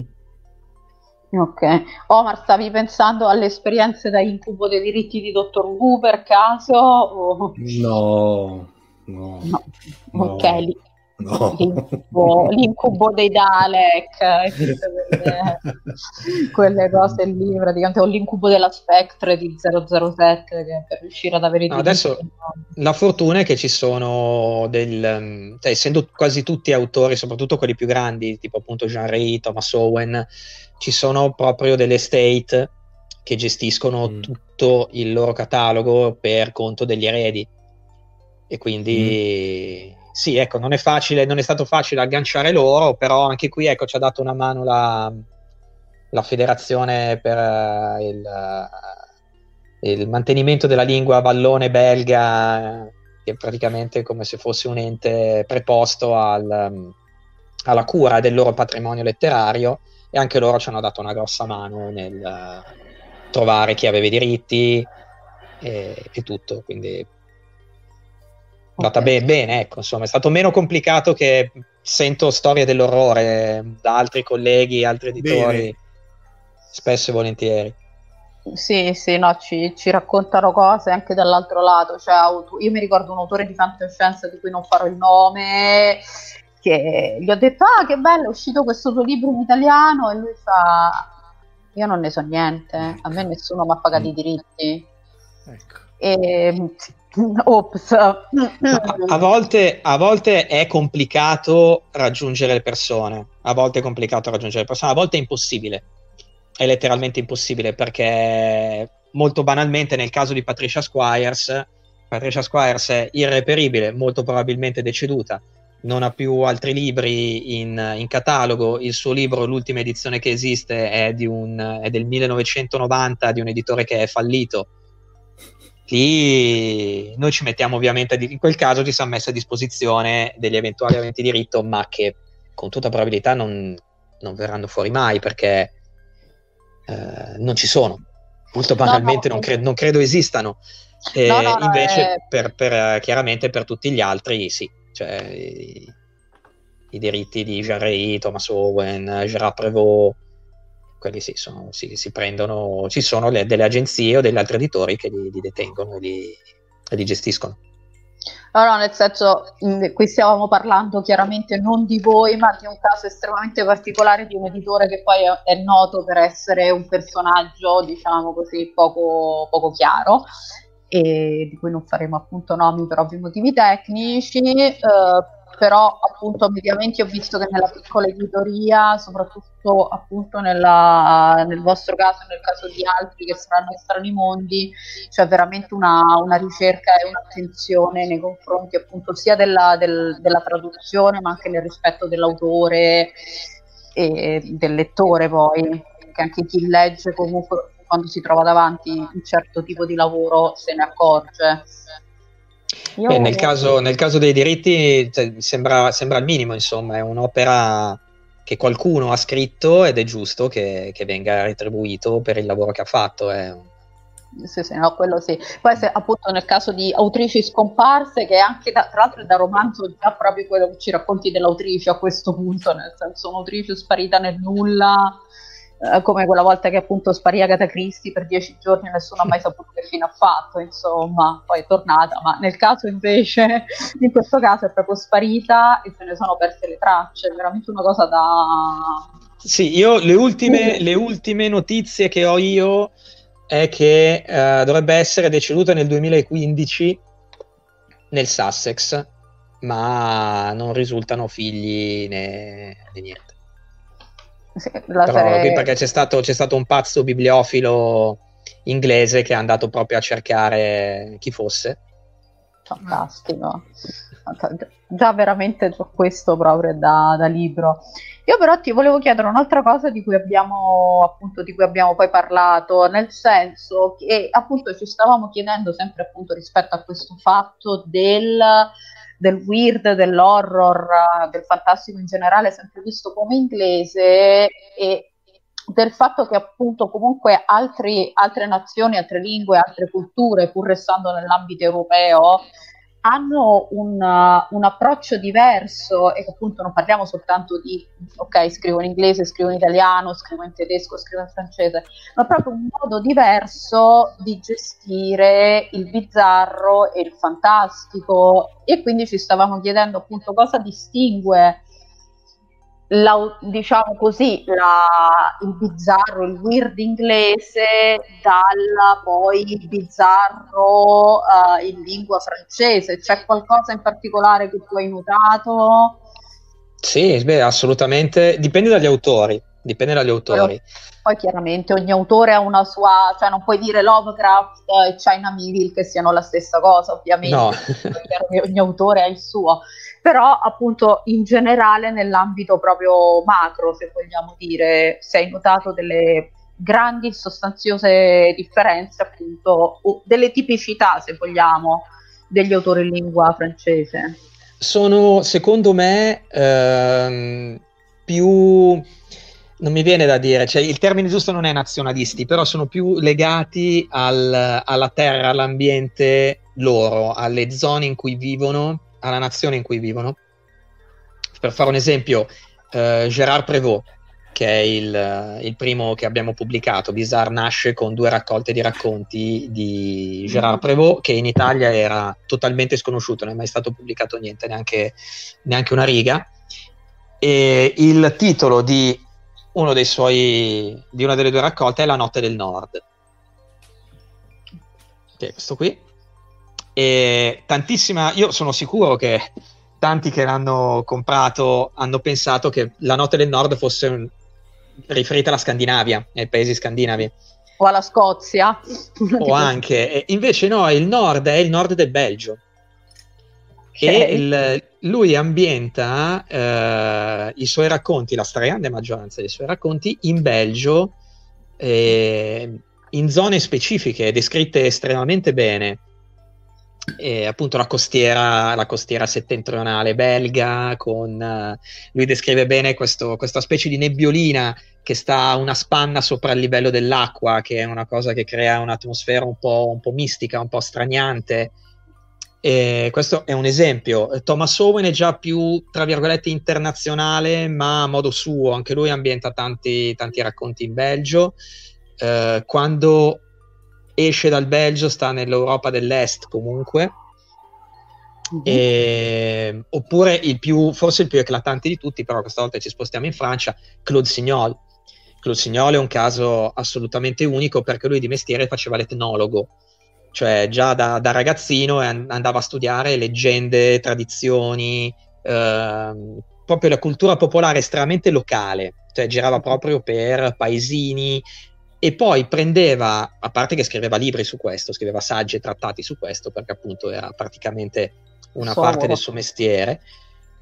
Speaker 3: Ok, Omar, stavi pensando alle esperienze da incubo dei diritti di Dottor Wu per caso? O...
Speaker 4: No, no,
Speaker 3: no. Ok, lì No. L'incubo, l'incubo, dei Dalek, quelle, cose lì, praticamente, o l'incubo della Spectre di 007 che per riuscire ad avere i
Speaker 2: no, Adesso la fortuna è che ci sono del, cioè, essendo quasi tutti autori, soprattutto quelli più grandi, tipo appunto Jean Ray, Thomas Owen, ci sono proprio delle state che gestiscono mm. tutto il loro catalogo per conto degli eredi. E quindi. Mm sì, ecco, non è facile, non è stato facile agganciare loro, però anche qui ecco, ci ha dato una mano la, la federazione per uh, il, uh, il, mantenimento della lingua vallone belga, che è praticamente come se fosse un ente preposto al, um, alla cura del loro patrimonio letterario e anche loro ci hanno dato una grossa mano nel uh, trovare chi aveva i diritti e, e tutto, quindi andata okay. bene, bene, ecco, insomma, è stato meno complicato che sento storie dell'orrore da altri colleghi, altri editori, bene. spesso e volentieri.
Speaker 3: Sì, sì, no, ci, ci, raccontano cose anche dall'altro lato. Cioè, io mi ricordo un autore di fantascienza di cui non farò il nome, che gli ho detto, ah, che bello, è uscito questo tuo libro in italiano, e lui fa, io non ne so niente, a me nessuno mi ha pagato i diritti. Ecco. E Ops.
Speaker 2: A volte, a volte, è complicato raggiungere le persone, a volte è complicato raggiungere le persone, a volte è impossibile, è letteralmente impossibile perché molto banalmente nel caso di Patricia Squires, Patricia Squires è irreperibile, molto probabilmente deceduta, non ha più altri libri in, in, catalogo, il suo libro, l'ultima edizione che esiste, è, un, è, del 1990 di un editore che è fallito. Lì noi ci mettiamo ovviamente, in quel caso ci siamo messi a disposizione degli eventuali aventi diritto, ma che con tutta probabilità non, non verranno fuori mai perché eh, non ci sono. Molto banalmente no, no, non, cre- non, credo esistano. E no, invece, è... per, per, chiaramente per tutti gli altri, sì cioè i, i diritti di Jarry, Thomas Owen, Gerard Prévost, quelli sì, sono, sì, si prendono, ci sono le, delle agenzie o degli altri editori che li, li detengono e li, li gestiscono.
Speaker 3: No, no, nel senso, qui stavamo parlando chiaramente non di voi, ma di un caso estremamente particolare di un editore che poi è, noto per essere un personaggio, diciamo così, poco, poco chiaro e di cui non faremo appunto nomi per ovvi motivi tecnici, eh, però appunto mediamente ho visto che nella piccola editoria, soprattutto appunto nella, nel vostro caso e nel caso di altri che saranno strani mondi, c'è veramente una, una, ricerca e un'attenzione nei confronti appunto sia della, del, della traduzione ma anche nel rispetto dell'autore e del lettore poi, che anche chi legge comunque quando si trova davanti un certo tipo di lavoro se ne accorge.
Speaker 2: Beh, nel, caso, nel, caso, dei diritti cioè, sembra, sembra, il minimo, insomma, è un'opera che qualcuno ha scritto ed è giusto che, che venga retribuito per il lavoro che ha fatto. È...
Speaker 3: Sì, sì, no, quello sì. Poi se, appunto nel caso di autrici scomparse, che anche da, tra l'altro è da romanzo già proprio quello che ci racconti dell'autrice a questo punto, nel senso un'autrice sparita nel nulla, eh, come quella volta che appunto sparì Agatha Christie per dieci giorni e nessuno ha mai saputo che fine ha fatto, insomma, poi è tornata, ma nel caso invece, in questo caso è proprio sparita e se ne sono perse le tracce, è veramente una cosa da...
Speaker 2: Sì, io le ultime, le ultime notizie che ho io è che uh, dovrebbe essere deceduta nel 2015 nel Sussex, ma non risultano figli né, né niente.
Speaker 3: Sì,
Speaker 2: Però serie... perché c'è stato, c'è stato un pazzo bibliofilo inglese che è andato proprio a cercare chi fosse.
Speaker 3: Fantastico. Già veramente questo proprio da, da, libro. Io però ti volevo chiedere un'altra cosa di cui abbiamo appunto di cui abbiamo poi parlato, nel senso che appunto ci stavamo chiedendo sempre appunto rispetto a questo fatto del del weird, dell'horror, del fantastico in generale, sempre visto come inglese e del fatto che appunto comunque altri, altre nazioni, altre lingue, altre culture, pur restando nell'ambito europeo, hanno un, uh, un, approccio diverso e appunto non parliamo soltanto di ok scrivo in inglese, scrivo in italiano, scrivo in tedesco, scrivo in francese, ma proprio un modo diverso di gestire il bizzarro e il fantastico. E quindi ci stavamo chiedendo appunto cosa distingue la, diciamo così, la, il bizzarro, il weird inglese dal poi il bizzarro uh, in lingua francese. C'è qualcosa in particolare che tu hai notato?
Speaker 2: Sì, beh, assolutamente. Dipende dagli autori. Dipende dagli autori.
Speaker 3: Poi, chiaramente ogni autore ha una sua, cioè non puoi dire Lovecraft e China Middle che siano la stessa cosa, ovviamente. No. ogni autore ha il suo però appunto in generale nell'ambito proprio macro, se vogliamo dire, se hai notato delle grandi sostanziose differenze appunto, delle tipicità se vogliamo, degli autori in lingua francese?
Speaker 2: Sono secondo me ehm, più non mi viene da dire, cioè, il termine giusto non è nazionalisti, però sono più legati al, alla terra, all'ambiente loro, alle zone in cui vivono alla nazione in cui vivono. Per fare un esempio, eh, Gérard Prévost, che è il, il, primo che abbiamo pubblicato, Bizarre nasce con due raccolte di racconti di Gérard Prévost, che in Italia era totalmente sconosciuto, non è mai stato pubblicato niente, neanche, neanche una riga. E il titolo di, uno dei suoi, di una delle due raccolte è La notte del nord. Che è questo qui e tantissima, io sono sicuro che tanti che l'hanno comprato hanno pensato che la notte del nord fosse un, riferita alla Scandinavia, ai paesi scandinavi.
Speaker 3: O alla Scozia.
Speaker 2: o anche, e invece no, il nord è il nord del Belgio. E il, lui ambienta eh, i suoi racconti, la stragrande maggioranza dei suoi racconti, in Belgio, eh, in zone specifiche, descritte estremamente bene. E appunto la costiera, la costiera settentrionale belga, con, uh, lui descrive bene questo, questa specie di nebbiolina che sta una spanna sopra il livello dell'acqua, che è una cosa che crea un'atmosfera un po', un po mistica, un po' straniante. E questo è un esempio. Thomas Owen è già più, tra virgolette, internazionale, ma a modo suo. Anche lui ambienta tanti, tanti racconti in Belgio. Eh, quando esce dal Belgio sta nell'Europa dell'Est comunque. Uh-huh. E, oppure il più, forse il più eclatante di tutti, però questa volta ci spostiamo in Francia, Claude Signol. Claude Signol è un caso assolutamente unico perché lui di mestiere faceva l'etnologo cioè già da, da ragazzino andava a studiare leggende, tradizioni, eh, proprio la cultura popolare estremamente locale, cioè girava proprio per paesini e poi prendeva, a parte che scriveva libri su questo, scriveva saggi e trattati su questo, perché appunto era praticamente una Solo. parte del suo mestiere,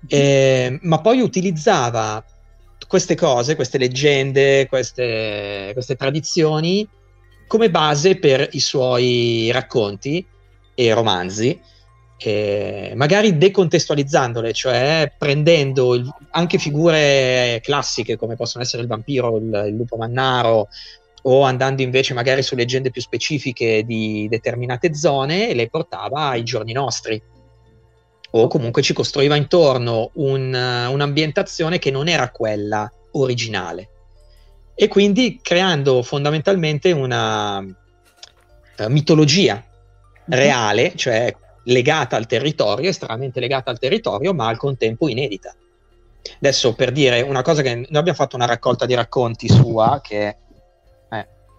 Speaker 2: eh, ma poi utilizzava queste cose, queste leggende, queste, queste tradizioni come base per i suoi racconti e romanzi, eh, magari decontestualizzandole, cioè prendendo il, anche figure classiche come possono essere il vampiro, il, il lupo mannaro, o andando invece magari su leggende più specifiche di determinate zone le portava ai giorni nostri. O comunque ci costruiva intorno un, un'ambientazione che non era quella originale e quindi creando fondamentalmente una uh, mitologia reale, cioè legata al territorio, estremamente legata al territorio, ma al contempo inedita. Adesso per dire una cosa che noi abbiamo fatto una raccolta di racconti sua, che eh,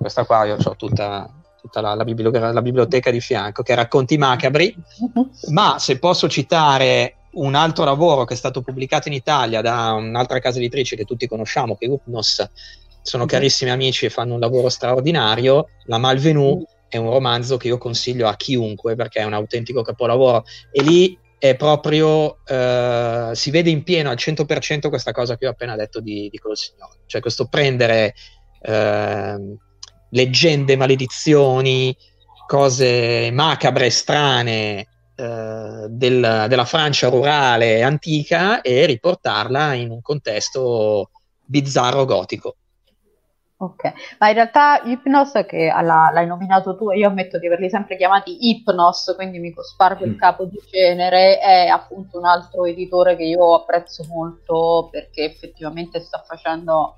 Speaker 2: questa qua io ho tutta, tutta la, la, biblioteca, la, biblioteca di fianco, che è Racconti Macabri, ma se posso citare un altro lavoro che è stato pubblicato in Italia da un'altra casa editrice che tutti conosciamo, che è Upnos, sono carissimi amici e fanno un lavoro straordinario. La Malvenue è un romanzo che io consiglio a chiunque perché è un autentico capolavoro. E lì è proprio eh, si vede in pieno al 100% questa cosa che ho appena detto di, di Signore, cioè questo prendere eh, leggende, maledizioni, cose macabre, strane eh, del, della Francia rurale antica e riportarla in un contesto bizzarro gotico.
Speaker 3: Ok, ma in realtà Hypnos, che alla, l'hai nominato tu, io ammetto di averli sempre chiamati Hypnos, quindi mi spargo il mm. capo di genere, è appunto un altro editore che io apprezzo molto perché effettivamente sta facendo,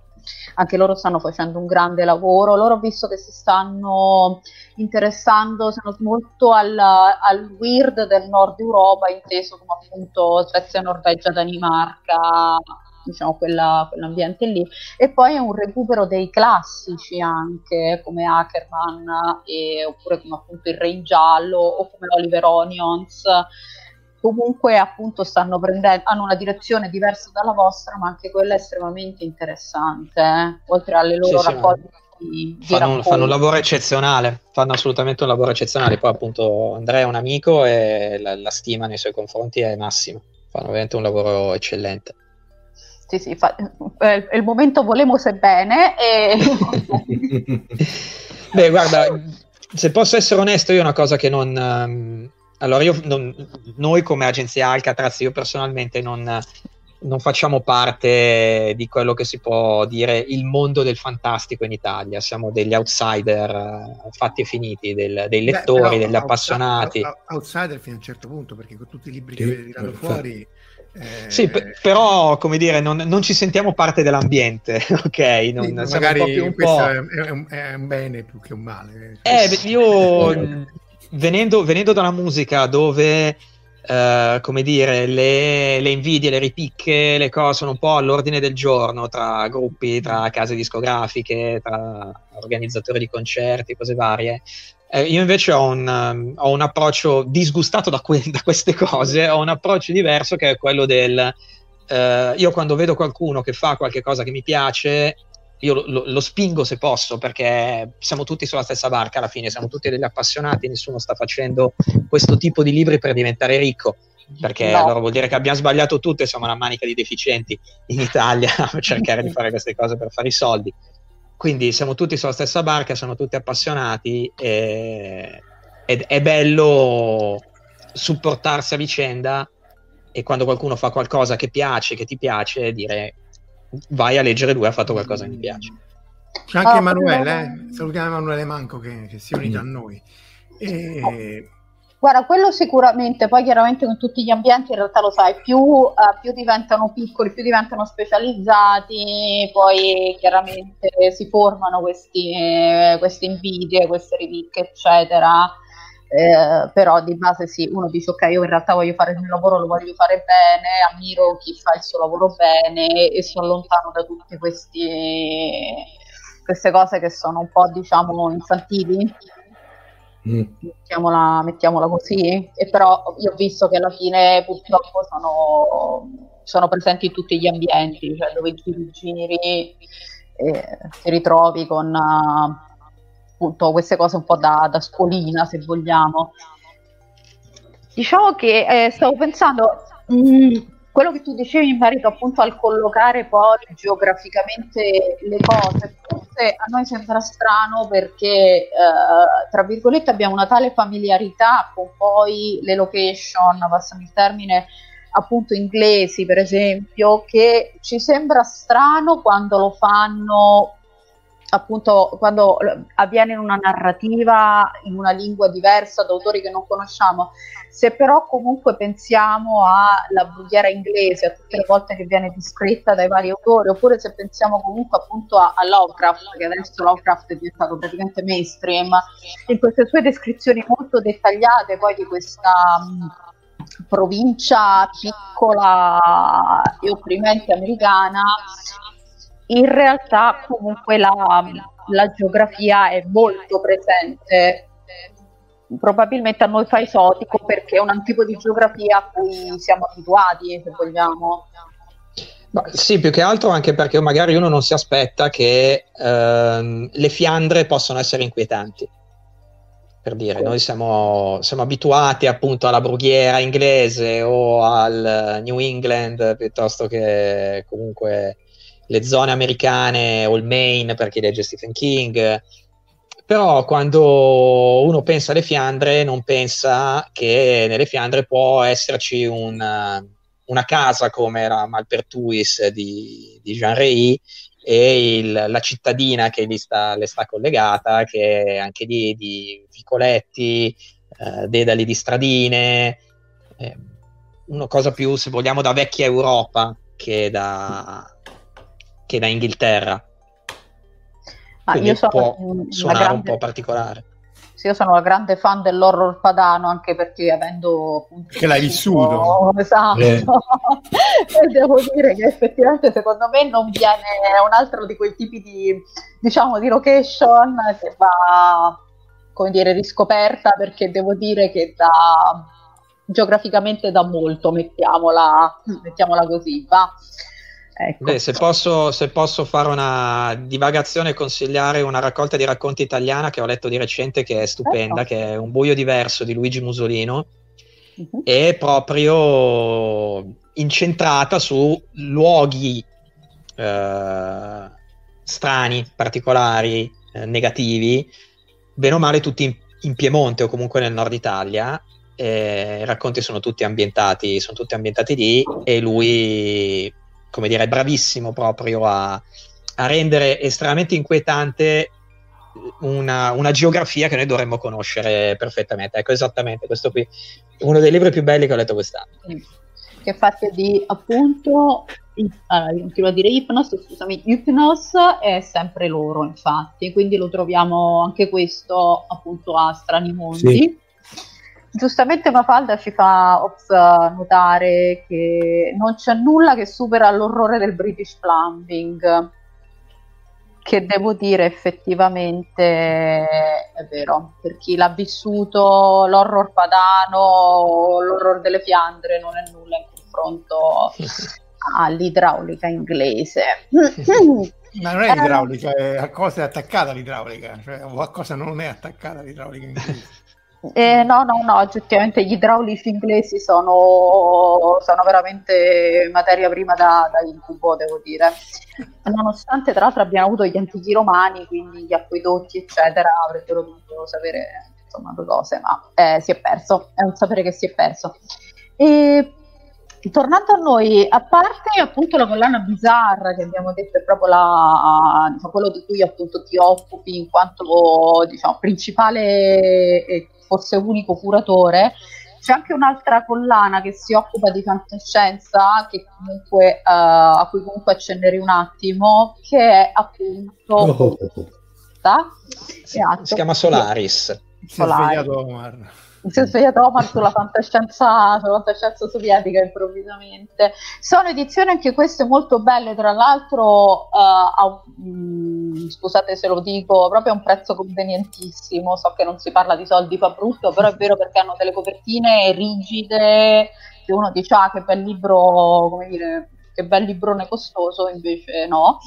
Speaker 3: anche loro stanno facendo un grande lavoro, loro ho visto che si stanno interessando molto al, al weird del nord Europa, inteso come appunto Svezia, Norvegia, Danimarca, diciamo, quella, quell'ambiente lì. E poi è un recupero dei classici anche, come Ackerman, e, oppure come appunto il Re in Giallo, o come Oliver Onions. Comunque appunto stanno prendendo, hanno una direzione diversa dalla vostra, ma anche quella è estremamente interessante, eh? oltre alle loro sì, raccolte. Di, di
Speaker 2: fanno, fanno, un lavoro eccezionale, fanno assolutamente un lavoro eccezionale. Poi, appunto, Andrea è un amico e la, la stima nei suoi confronti è massima. Fanno veramente un lavoro eccellente
Speaker 3: sì, sì, fa, è il momento volemo bene. E...
Speaker 2: Beh, guarda, se posso essere onesto, io una cosa che non... Um, allora, io non, noi come agenzia Alcatraz, io personalmente non, non facciamo parte di quello che si può dire il mondo del fantastico in Italia, siamo degli outsider uh, fatti e finiti, del, dei lettori, Beh, però, degli appassionati.
Speaker 1: Outsider fino a un certo punto, perché con tutti i libri che avete tirato fuori
Speaker 2: eh... Sì, p- però come dire, non, non, ci sentiamo parte dell'ambiente, ok? Non,
Speaker 1: sì, magari un un questo è, è, un, è, un, bene più che un male.
Speaker 2: Eh, io venendo, venendo dalla musica dove Uh, come dire, le, le, invidie, le ripicche, le cose sono un po' all'ordine del giorno tra gruppi, tra case discografiche, tra organizzatori di concerti, cose varie. Eh, io invece ho un, um, ho un, approccio disgustato da, que- da, queste cose, ho un approccio diverso che è quello del... Uh, io quando vedo qualcuno che fa qualche cosa che mi piace, io lo, lo, lo, spingo se posso, perché siamo tutti sulla stessa barca alla fine, siamo tutti degli appassionati, nessuno sta facendo questo tipo di libri per diventare ricco. perché no. allora vuol dire che abbiamo sbagliato tutto e siamo una manica di deficienti in Italia a cercare di fare queste cose per fare i soldi. Quindi siamo tutti sulla stessa barca, siamo tutti appassionati e, ed è bello supportarsi a vicenda e quando qualcuno fa qualcosa che piace, che ti piace, dire vai a leggere lui ha fatto qualcosa che mi piace.
Speaker 1: C'è anche oh, Emanuele, eh? salutiamo Emanuele Manco che, che si è unito mm. a noi. E...
Speaker 3: Guarda, quello sicuramente, poi chiaramente con tutti gli ambienti in realtà lo sai, più, uh, più diventano piccoli, più diventano specializzati, poi chiaramente si formano questi, eh, queste invidie, queste rivicche, eccetera. Eh, però di base sì, uno dice ok, io in realtà voglio fare il mio lavoro, lo voglio fare bene, ammiro chi fa il suo lavoro bene e sono lontano da tutte queste cose che sono un po' diciamo infantili Mm. Mettiamola, mettiamola, così, e però io ho visto che alla fine purtroppo sono, sono presenti in tutti gli ambienti, cioè dove giri giri e ti ritrovi con uh, appunto queste cose un po' da, da scuolina se vogliamo. Diciamo che eh, stavo pensando, mh, mm, quello che tu dicevi in merito appunto al collocare poi geograficamente le cose, forse a noi sembra strano perché eh, tra virgolette abbiamo una tale familiarità con poi le location, passami il termine, appunto inglesi per esempio, che ci sembra strano quando lo fanno appunto quando avviene in una narrativa in una lingua diversa da autori che non conosciamo. Se però comunque pensiamo alla brughiera inglese, a tutte le volte che viene descritta dai vari autori, oppure se pensiamo comunque appunto a, a Lovecraft, che adesso Lovecraft è diventato praticamente mainstream, in queste sue descrizioni molto dettagliate poi di questa provincia piccola e opprimente americana, in realtà comunque la, la geografia è molto presente probabilmente a noi fa esotico perché è un tipo di geografia a cui siamo abituati, se vogliamo.
Speaker 2: Ma sì, più che altro anche perché magari uno non si aspetta che ehm, le Fiandre possano essere inquietanti. Per dire, noi siamo, siamo, abituati appunto alla brughiera inglese o al New England piuttosto che comunque le zone americane o il Maine per chi legge Stephen King. Però quando uno pensa alle Fiandre non pensa che nelle Fiandre può esserci una, una casa come era Malpertuis di, di Jean Rey e il, la cittadina che sta, le sta collegata, che è anche lì di vicoletti, eh, dedali di stradine, eh, una cosa più, se vogliamo, da vecchia Europa che da, che da Inghilterra. Ma io sono può suonare grande... un po' particolare.
Speaker 3: Sì, io sono una grande fan dell'horror padano anche perché avendo
Speaker 1: appunto, che l'hai vissuto
Speaker 3: esatto eh. e devo dire che effettivamente secondo me non viene un altro di quei tipi di diciamo di location che va come dire riscoperta perché devo dire che da geograficamente da molto mettiamola mettiamola così va
Speaker 2: Ecco. Beh, se posso, se posso, fare una divagazione e consigliare una raccolta di racconti italiana che ho letto di recente, che è stupenda, ecco. che è Un buio diverso di Luigi Musolino, uh-huh. è proprio incentrata su luoghi eh, strani, particolari, eh, negativi, bene o male tutti in, in, Piemonte o comunque nel nord Italia. I racconti sono tutti ambientati, sono tutti ambientati lì e lui come dire, bravissimo proprio a, a rendere estremamente inquietante una, una, geografia che noi dovremmo conoscere perfettamente. Ecco, esattamente, questo qui è uno dei libri più belli che ho letto quest'anno.
Speaker 3: Che è fatto di appunto, uh, continuo a dire Hypnos, scusami, Hypnos è sempre loro infatti, quindi lo troviamo anche questo appunto a Strani Mondi. Sì. Giustamente Mafalda ci fa ops, notare che non c'è nulla che supera l'orrore del British Plumbing, che devo dire effettivamente è vero, per chi l'ha vissuto l'horror padano, l'horror delle Fiandre non è nulla in confronto all'idraulica inglese.
Speaker 1: Ma non è idraulica, è a cosa è attaccata l'idraulica, cioè a cosa non è attaccata l'idraulica inglese.
Speaker 3: Eh, no, no, no, oggettivamente gli idraulici inglesi sono, sono veramente materia prima da, da, incubo, devo dire. Nonostante tra l'altro abbiamo avuto gli antichi romani, quindi gli acquedotti, eccetera, avrebbero dovuto sapere insomma due cose, ma eh, si è perso, è un sapere che si è perso. E tornando a noi, a parte appunto la collana bizzarra che abbiamo detto è proprio la, diciamo, quello di cui appunto ti occupi in quanto diciamo, principale e forse unico curatore, c'è anche un'altra collana che si occupa di fantascienza che comunque, uh, a cui comunque accennerei un attimo, che è appunto... Oh, oh, oh.
Speaker 2: Si, si chiama Solaris.
Speaker 1: Solaris.
Speaker 3: Si è svegliato Omar sulla fantascienza, sulla fantascienza sovietica improvvisamente. Sono edizioni anche queste molto belle, tra l'altro, uh, a, mh, scusate se lo dico, proprio a un prezzo convenientissimo. So che non si parla di soldi fa brutto, però è vero perché hanno delle copertine rigide, che uno dice ah che bel libro, come dire, che bel librone costoso, invece no.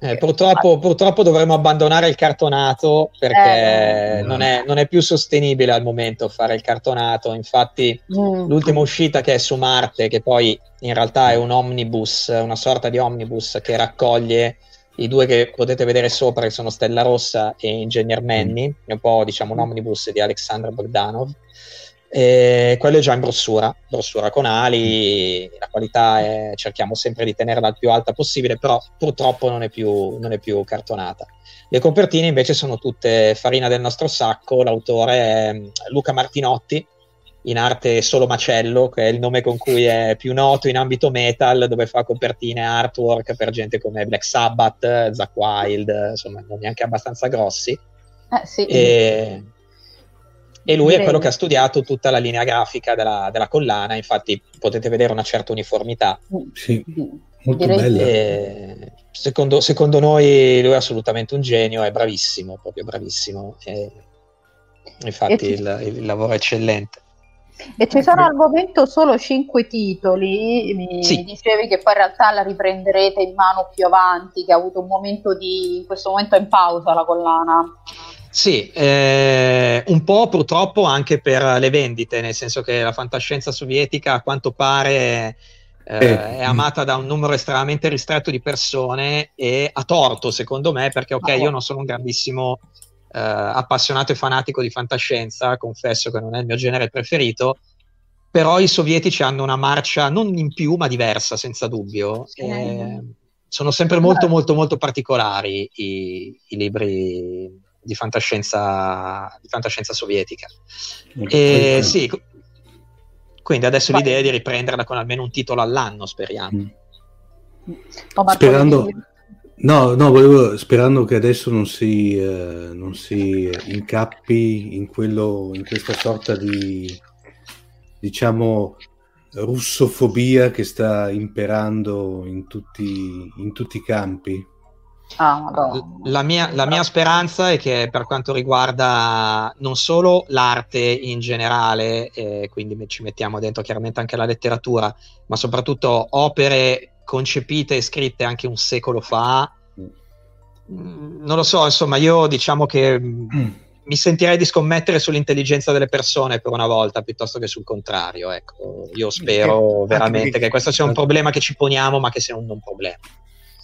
Speaker 2: Eh, purtroppo, purtroppo, dovremo abbandonare il cartonato perché eh, non, è, non, è, più sostenibile al momento fare il cartonato. Infatti, mm. l'ultima uscita che è su Marte, che poi in realtà è un omnibus, una sorta di omnibus che raccoglie i due che potete vedere sopra, che sono Stella Rossa e Ingegner Manny, mm. è un po' diciamo un omnibus di Alexandra Bogdanov. E quello è già in brossura, brossura con ali, la qualità è, cerchiamo sempre di tenerla il più alta possibile, però purtroppo non è, più, non è più cartonata. Le copertine invece sono tutte farina del nostro sacco, l'autore è mm, Luca Martinotti, in arte Solo Macello, che è il nome con cui è più noto in ambito metal, dove fa copertine artwork per gente come Black Sabbath, Zack Wild, insomma, nomi anche abbastanza grossi.
Speaker 3: Eh, sì.
Speaker 2: E e lui è quello che ha studiato tutta la linea grafica della, della collana, infatti potete vedere una certa uniformità.
Speaker 4: Sì, molto bella.
Speaker 2: Secondo, secondo, noi lui è assolutamente un genio, è bravissimo, proprio bravissimo. E infatti il, il, lavoro è eccellente.
Speaker 3: E ci sono al momento solo cinque titoli, mi, sì. dicevi che poi in realtà la riprenderete in mano più avanti, che ha avuto un momento di, in questo momento è in pausa la collana.
Speaker 2: Sì, eh, un po' purtroppo anche per le vendite, nel senso che la fantascienza sovietica a quanto pare eh, eh. è amata da un numero estremamente ristretto di persone e a torto secondo me perché ok io non sono un grandissimo eh, appassionato e fanatico di fantascienza, confesso che non è il mio genere preferito, però i sovietici hanno una marcia non in più ma diversa senza dubbio. sono sempre molto molto molto particolari i, i libri di fantascienza, di fantascienza sovietica. E, sì, quindi adesso l'idea è di riprenderla con almeno un titolo all'anno, speriamo.
Speaker 4: Mm. Sperando, no, no, volevo, sperando che adesso non si, eh, non si incappi in, quello, in questa sorta di, diciamo, russofobia che sta imperando in tutti, in tutti i campi.
Speaker 3: Ah,
Speaker 2: la, mia, la, mia, speranza è che per quanto riguarda non solo l'arte in generale, eh, quindi ci mettiamo dentro chiaramente anche la letteratura, ma soprattutto opere concepite e scritte anche un secolo fa, mm, non lo so, insomma, io diciamo che mm. mi sentirei di scommettere sull'intelligenza delle persone per una volta piuttosto che sul contrario. Ecco, io spero veramente che questo sia un problema che ci poniamo, ma che sia un non problema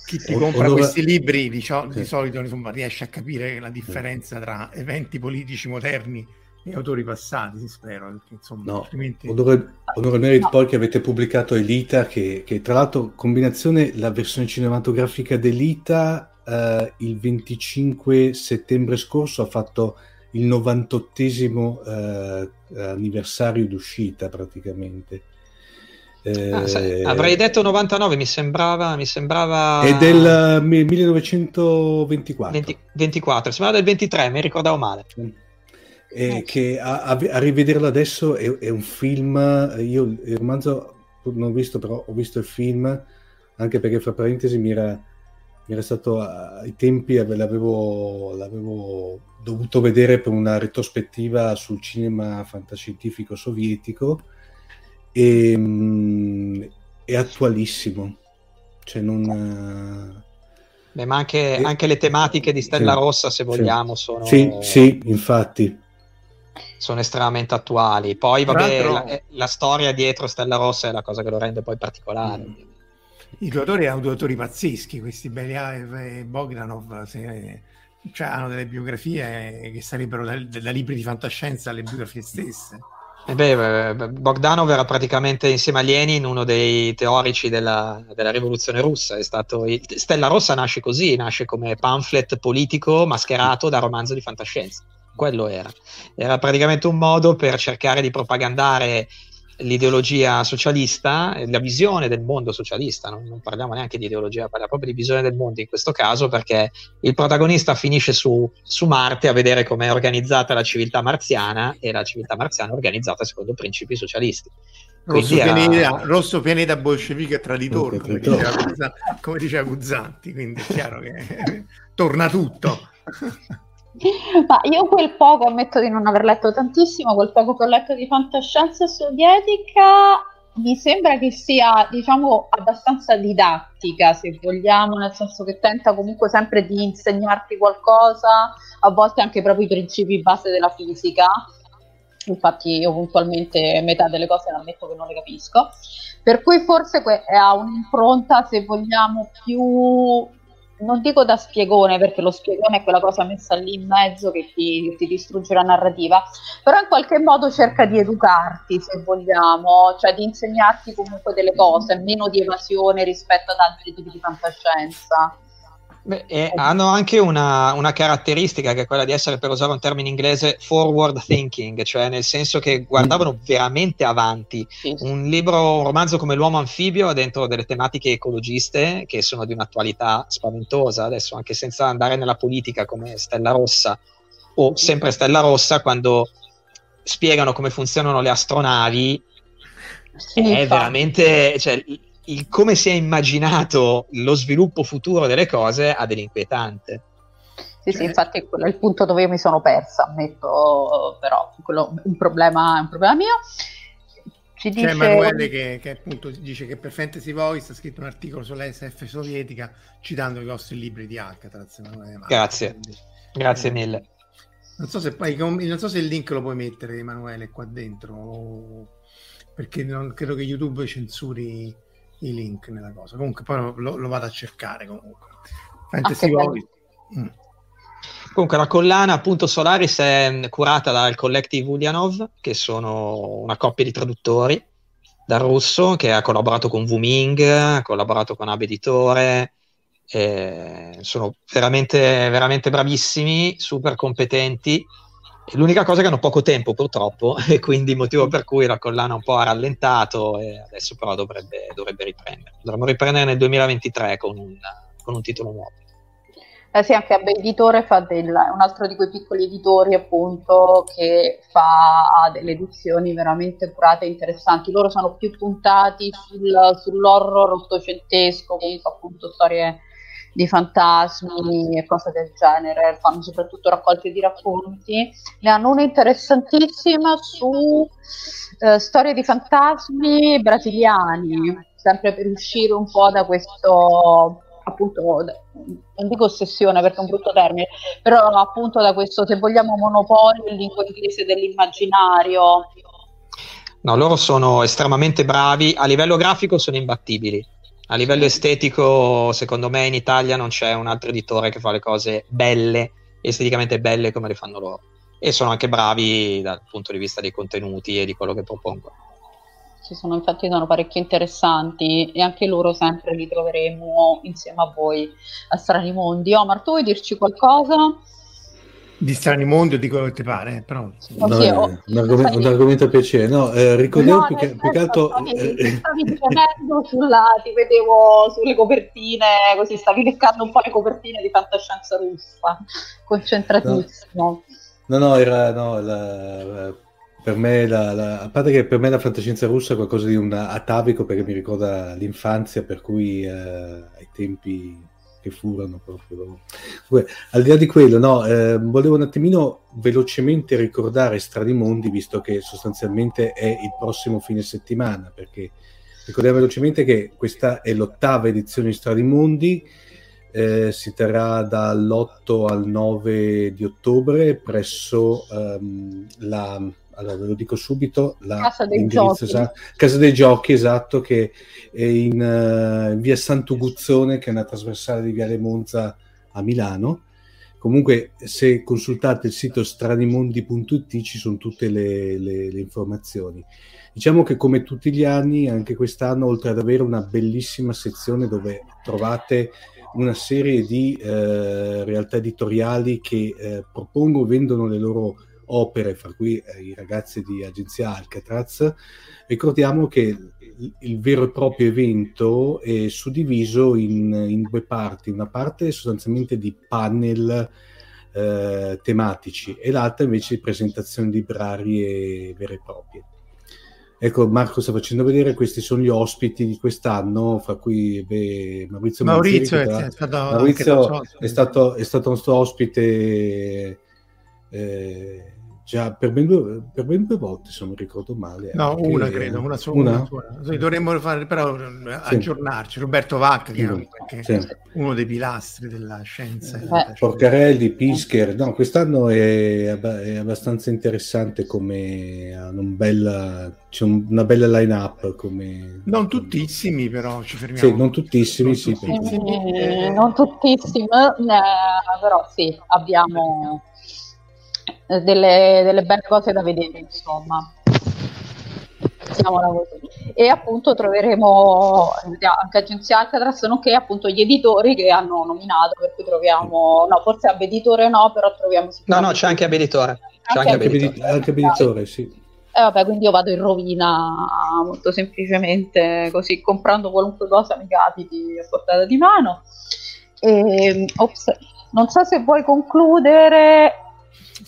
Speaker 1: chi ti compra dove... questi libri di, ciò, di solito insomma, riesce a capire la differenza tra eventi politici moderni e autori passati, spero. Perché, insomma,
Speaker 4: no, altrimenti... onore, onore al merito no. poi che avete pubblicato Elita, che, che, tra l'altro combinazione, la versione cinematografica d'Elita eh, il 25 settembre scorso ha fatto il 98 eh, anniversario d'uscita praticamente
Speaker 2: Ah, eh, avrei detto 99, mi sembrava. Mi sembrava...
Speaker 4: È del 1924.
Speaker 2: 20, 24, sembrava del 23, mi ricordavo male.
Speaker 4: Eh, che a, a, rivederlo adesso è, è, un film. Io il romanzo non ho visto, però ho visto il film anche perché, fra parentesi, mi era, mi era stato ai tempi l'avevo, l'avevo dovuto vedere per una retrospettiva sul cinema fantascientifico sovietico e, mm, è attualissimo. Cioè non...
Speaker 2: Beh, ma anche, e... anche, le tematiche di Stella sì, Rossa, se vogliamo,
Speaker 4: sì.
Speaker 2: sono...
Speaker 4: Sì, sì, infatti.
Speaker 2: sono estremamente attuali. Poi, vabbè, la, eh, la, storia dietro Stella Rossa è la cosa che lo rende poi particolare. Mm.
Speaker 1: I due autori erano due autori pazzeschi, questi Beliaev e Bogdanov, se, cioè, hanno delle biografie che sarebbero da, da libri di fantascienza alle biografie stesse.
Speaker 2: Eh beh, Bogdanov era praticamente insieme a Lenin uno dei teorici della, della rivoluzione russa. Il, Stella Rossa nasce così, nasce come pamphlet politico mascherato da romanzo di fantascienza. Quello era. Era praticamente un modo per cercare di propagandare l'ideologia socialista, la visione del mondo socialista, non, non, parliamo neanche di ideologia, parliamo proprio di visione del mondo in questo caso, perché il protagonista finisce su, su Marte a vedere come è organizzata la civiltà marziana e la civiltà marziana è organizzata secondo principi socialisti.
Speaker 1: Rosso, era... pianeta, rosso pianeta bolscevico e traditore, come diceva, come diceva Guzzanti, quindi è chiaro che torna tutto.
Speaker 3: Ma io quel poco, ammetto di non aver letto tantissimo, quel poco che ho letto di fantascienza sovietica mi sembra che sia, diciamo, abbastanza didattica, se vogliamo, nel senso che tenta comunque sempre di insegnarti qualcosa, a volte anche proprio i principi base della fisica. Infatti io puntualmente metà delle cose ammetto che non le capisco. Per cui forse que- ha un'impronta, se vogliamo, più non dico da spiegone perché lo spiegone è quella cosa messa lì in mezzo che ti, ti, distrugge la narrativa, però in qualche modo cerca di educarti se vogliamo, cioè di insegnarti comunque delle cose, meno di evasione rispetto ad altri tipi di fantascienza.
Speaker 2: Beh, eh, hanno anche una, una, caratteristica che è quella di essere, per usare un termine inglese, forward thinking, cioè nel senso che guardavano veramente avanti. Sì. Un libro, un romanzo come L'uomo anfibio ha dentro delle tematiche ecologiste che sono di un'attualità spaventosa, adesso anche senza andare nella politica come Stella Rossa o sempre Stella Rossa, quando spiegano come funzionano le astronavi, sì, è veramente... Cioè, il come si è immaginato lo sviluppo futuro delle cose ha dell'inquietante.
Speaker 3: Sì, cioè... sì, infatti quello è il punto dove io mi sono persa, ammetto, però quello è un problema, è un problema mio.
Speaker 1: Ci dice... C'è Emanuele che, che, appunto dice che per Fantasy Voice ha scritto un articolo sull'SF sovietica citando i vostri libri di Alcatraz.
Speaker 2: Grazie, quindi... grazie eh, mille.
Speaker 1: Non so, se poi, non so se il link lo puoi mettere Emanuele qua dentro, perché non, credo che YouTube censuri i link nella cosa. Comunque poi lo, lo vado a cercare comunque. Fantasy ah,
Speaker 2: mm. Comunque la collana appunto Solaris è curata dal Collective Ulyanov, che sono una coppia di traduttori dal russo, che ha collaborato con Wuming, ha collaborato con Ab Editore, sono veramente, veramente bravissimi, super competenti L'unica cosa è che hanno poco tempo purtroppo e quindi il motivo per cui la collana un po' ha rallentato e adesso però dovrebbe, dovrebbe riprendere. Dovremmo riprendere nel 2023 con un, con un titolo nuovo.
Speaker 3: Eh sì, anche Abbe Editore fa del, un altro di quei piccoli editori appunto che fa delle edizioni veramente curate e interessanti. Loro sono più puntati sul, sull'horror ottocentesco, comunque appunto storie di fantasmi e cose del genere, fanno soprattutto raccolte di racconti. Ne hanno una interessantissima su eh, storie di fantasmi brasiliani, sempre per uscire un po' da questo appunto non dico ossessione perché è un brutto termine, però appunto da questo se vogliamo monopolio in lingua inglese dell'immaginario.
Speaker 2: No, loro sono estremamente bravi, a livello grafico sono imbattibili a livello estetico, secondo me in Italia non c'è un altro editore che fa le cose belle, esteticamente belle come le fanno loro. E sono anche bravi dal punto di vista dei contenuti e di quello che propongono.
Speaker 3: Ci sono infatti sono parecchio interessanti e anche loro sempre li troveremo insieme a voi a Strani Mondi. Omar, tu vuoi dirci qualcosa?
Speaker 1: Di strani mondi o di quello che ti pare, eh, però
Speaker 4: no, sì, oh, un, argomento, un, argomento, a piacere. No, eh, ricordiamo no, più, che, più che altro.
Speaker 3: Stavi, eh, stavi sulla, ti vedevo sulle copertine, così stavi leccando un po' le copertine di fantascienza russa, concentratissimo.
Speaker 4: No, no, no era no, la, per me, la, la, a parte che per me la fantascienza russa è qualcosa di un atavico perché mi ricorda l'infanzia, per cui eh, ai tempi che furono proprio. Al di là di quello, no, eh, volevo un attimino velocemente ricordare Stradimondi, visto che sostanzialmente è il prossimo fine settimana, perché ricordiamo velocemente che questa è l'ottava edizione di Stradimondi. eh, si terrà dall'8 al 9 di ottobre presso um, la allora ve lo dico subito, la
Speaker 3: Casa dei Giochi.
Speaker 4: Esatto, Casa dei Giochi, esatto, che è in, uh, in via Sant'Uguzzone, che è una trasversale di Viale Monza a Milano. Comunque, se consultate il sito stranimondi.it ci sono tutte le, le, le, informazioni. Diciamo che come tutti gli anni, anche quest'anno, oltre ad avere una bellissima sezione dove trovate una serie di eh, realtà editoriali che eh, propongono, vendono le loro opere, fra cui eh, i ragazzi di Agenzia Alcatraz, ricordiamo che il, il vero e proprio evento è suddiviso in, in, due parti, una parte sostanzialmente di panel eh, tematici e l'altra invece di presentazioni librarie vere e proprie. Ecco, Marco sta facendo vedere, questi sono gli ospiti di quest'anno, fra cui beh, Maurizio
Speaker 1: Maurizio,
Speaker 4: Manzeri,
Speaker 1: è, stato,
Speaker 4: Maurizio è, stato, è stato nostro ospite eh, Già, per ben, due, per ben due volte, se non ricordo male.
Speaker 1: No, anche, una credo, una sola. Una? Una sola. Dovremmo fare, però sì. aggiornarci. Roberto Vacca, che, sì. è uno dei pilastri della scienza.
Speaker 4: Eh. Porcarelli, Pisker. No, quest'anno è, è, abbastanza interessante come hanno un bella, c'è una bella line-up. Come,
Speaker 1: non come... tuttissimi, però ci fermiamo.
Speaker 4: Sì, non tuttissimi, non sì.
Speaker 3: Tuttissimi. Eh, non tuttissimi, eh, però sì, abbiamo eh, delle, delle belle cose da vedere, insomma. E appunto troveremo anche Agenzia Alcatraz, nonché appunto gli editori che hanno nominato, per cui troviamo, no, forse Abeditore no, però troviamo
Speaker 2: No, no, c'è anche Abeditore.
Speaker 4: C'è anche, anche Abeditore, anche Abeditore sì.
Speaker 3: E eh, vabbè, quindi io vado in rovina molto semplicemente, così comprando qualunque cosa mi capiti a portata di mano. E, ops, non so se vuoi concludere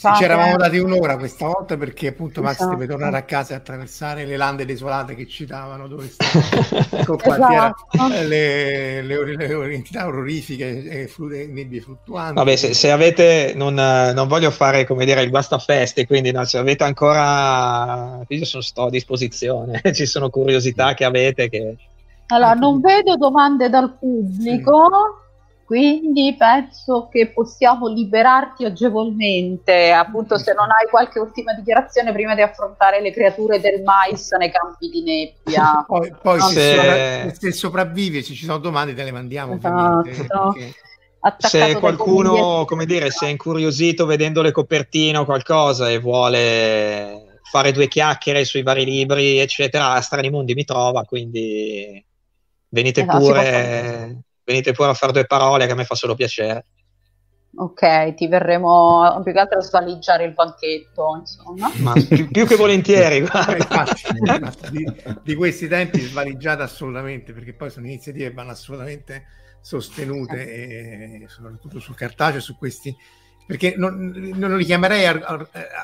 Speaker 1: sì, ci eravamo dati un'ora questa volta perché appunto Max esatto. deve tornare a casa e attraversare le lande desolate che citavano dove stavano esatto. le, le, le, entità orrorifiche e flu- nebbie fluttuanti.
Speaker 2: Vabbè, se, se avete, non, non, voglio fare come dire il guastafeste, quindi no, se avete ancora, io sono, sto a disposizione, ci sono curiosità che avete che...
Speaker 3: Allora, non vedo domande dal pubblico. Sì quindi penso che possiamo liberarti agevolmente, appunto se non hai qualche ultima dichiarazione prima di affrontare le creature del mais nei campi di nebbia.
Speaker 1: poi, poi se, se, sopravvivi, se ci sono domande te le mandiamo. Esatto.
Speaker 2: Se qualcuno, come dire, si è incuriosito vedendo le copertine o qualcosa e vuole fare due chiacchiere sui vari libri, eccetera, Strani Mondi mi trova, quindi venite esatto, pure venite pure a fare due parole che a me fa solo piacere.
Speaker 3: Ok, ti verremo più che altro a svaligiare il banchetto, insomma.
Speaker 2: Ma più, più che volentieri,
Speaker 1: infatti, di, di, questi tempi svaligiate assolutamente, perché poi sono iniziative che vanno assolutamente sostenute, e, soprattutto sul cartaceo, su questi perché non, non li chiamerei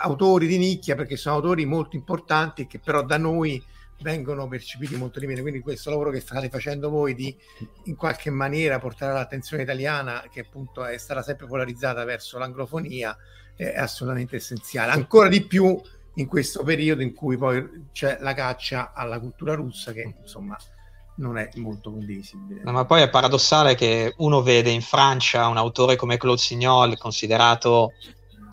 Speaker 1: autori di nicchia perché sono autori molto importanti che però da noi vengono percepiti molto di meno. Quindi questo lavoro che state facendo voi di in qualche maniera portare l'attenzione italiana, che appunto è stata sempre polarizzata verso l'anglofonia, è assolutamente essenziale. Ancora di più in questo periodo in cui poi c'è la caccia alla cultura russa che insomma non è molto condivisibile.
Speaker 2: No, ma poi è paradossale che uno vede in Francia un autore come Claude Signol considerato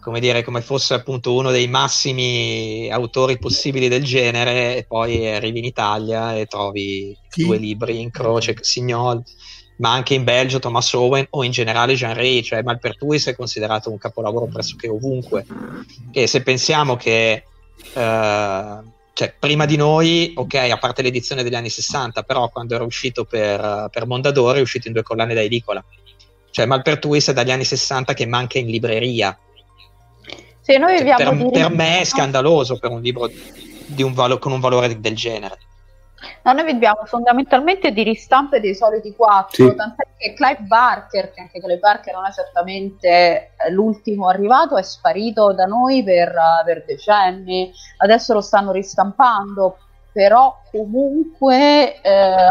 Speaker 2: come dire, come fosse appunto uno dei massimi autori possibili del genere, e poi arrivi in Italia e trovi Chi? due libri in croce, Signol, ma anche in Belgio Thomas Owen o in generale Jean Ray, cioè Malpertuis è considerato un capolavoro pressoché ovunque. E se pensiamo che eh, cioè, prima di noi, ok, a parte l'edizione degli anni 60, però quando era uscito per, per Mondadori è uscito in due collane da edicola. Cioè Malpertuis è dagli anni 60 che manca in libreria
Speaker 3: sì, noi cioè, per,
Speaker 2: di... per, me è scandaloso per un libro un valo- con un valore del genere.
Speaker 3: No, noi viviamo fondamentalmente di ristampe dei soliti quattro, sì. tant'è che Clive Barker, che anche Clive Barker non è certamente l'ultimo arrivato, è sparito da noi per, per decenni, adesso lo stanno ristampando, però comunque eh,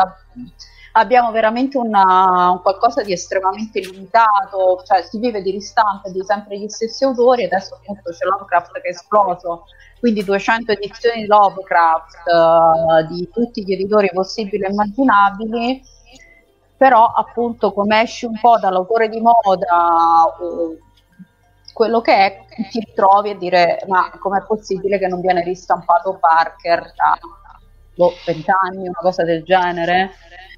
Speaker 3: abbiamo veramente una, un qualcosa di estremamente limitato, cioè si vive di ristampe di sempre gli stessi autori, adesso appunto c'è Lovecraft che è esploso, quindi 200 edizioni di Lovecraft uh, di tutti gli editori possibili e immaginabili, però appunto come esci un po' dall'autore di moda o quello che è, ti ritrovi a dire ma com'è possibile che non viene ristampato Parker da boh, 20 anni, una cosa del genere?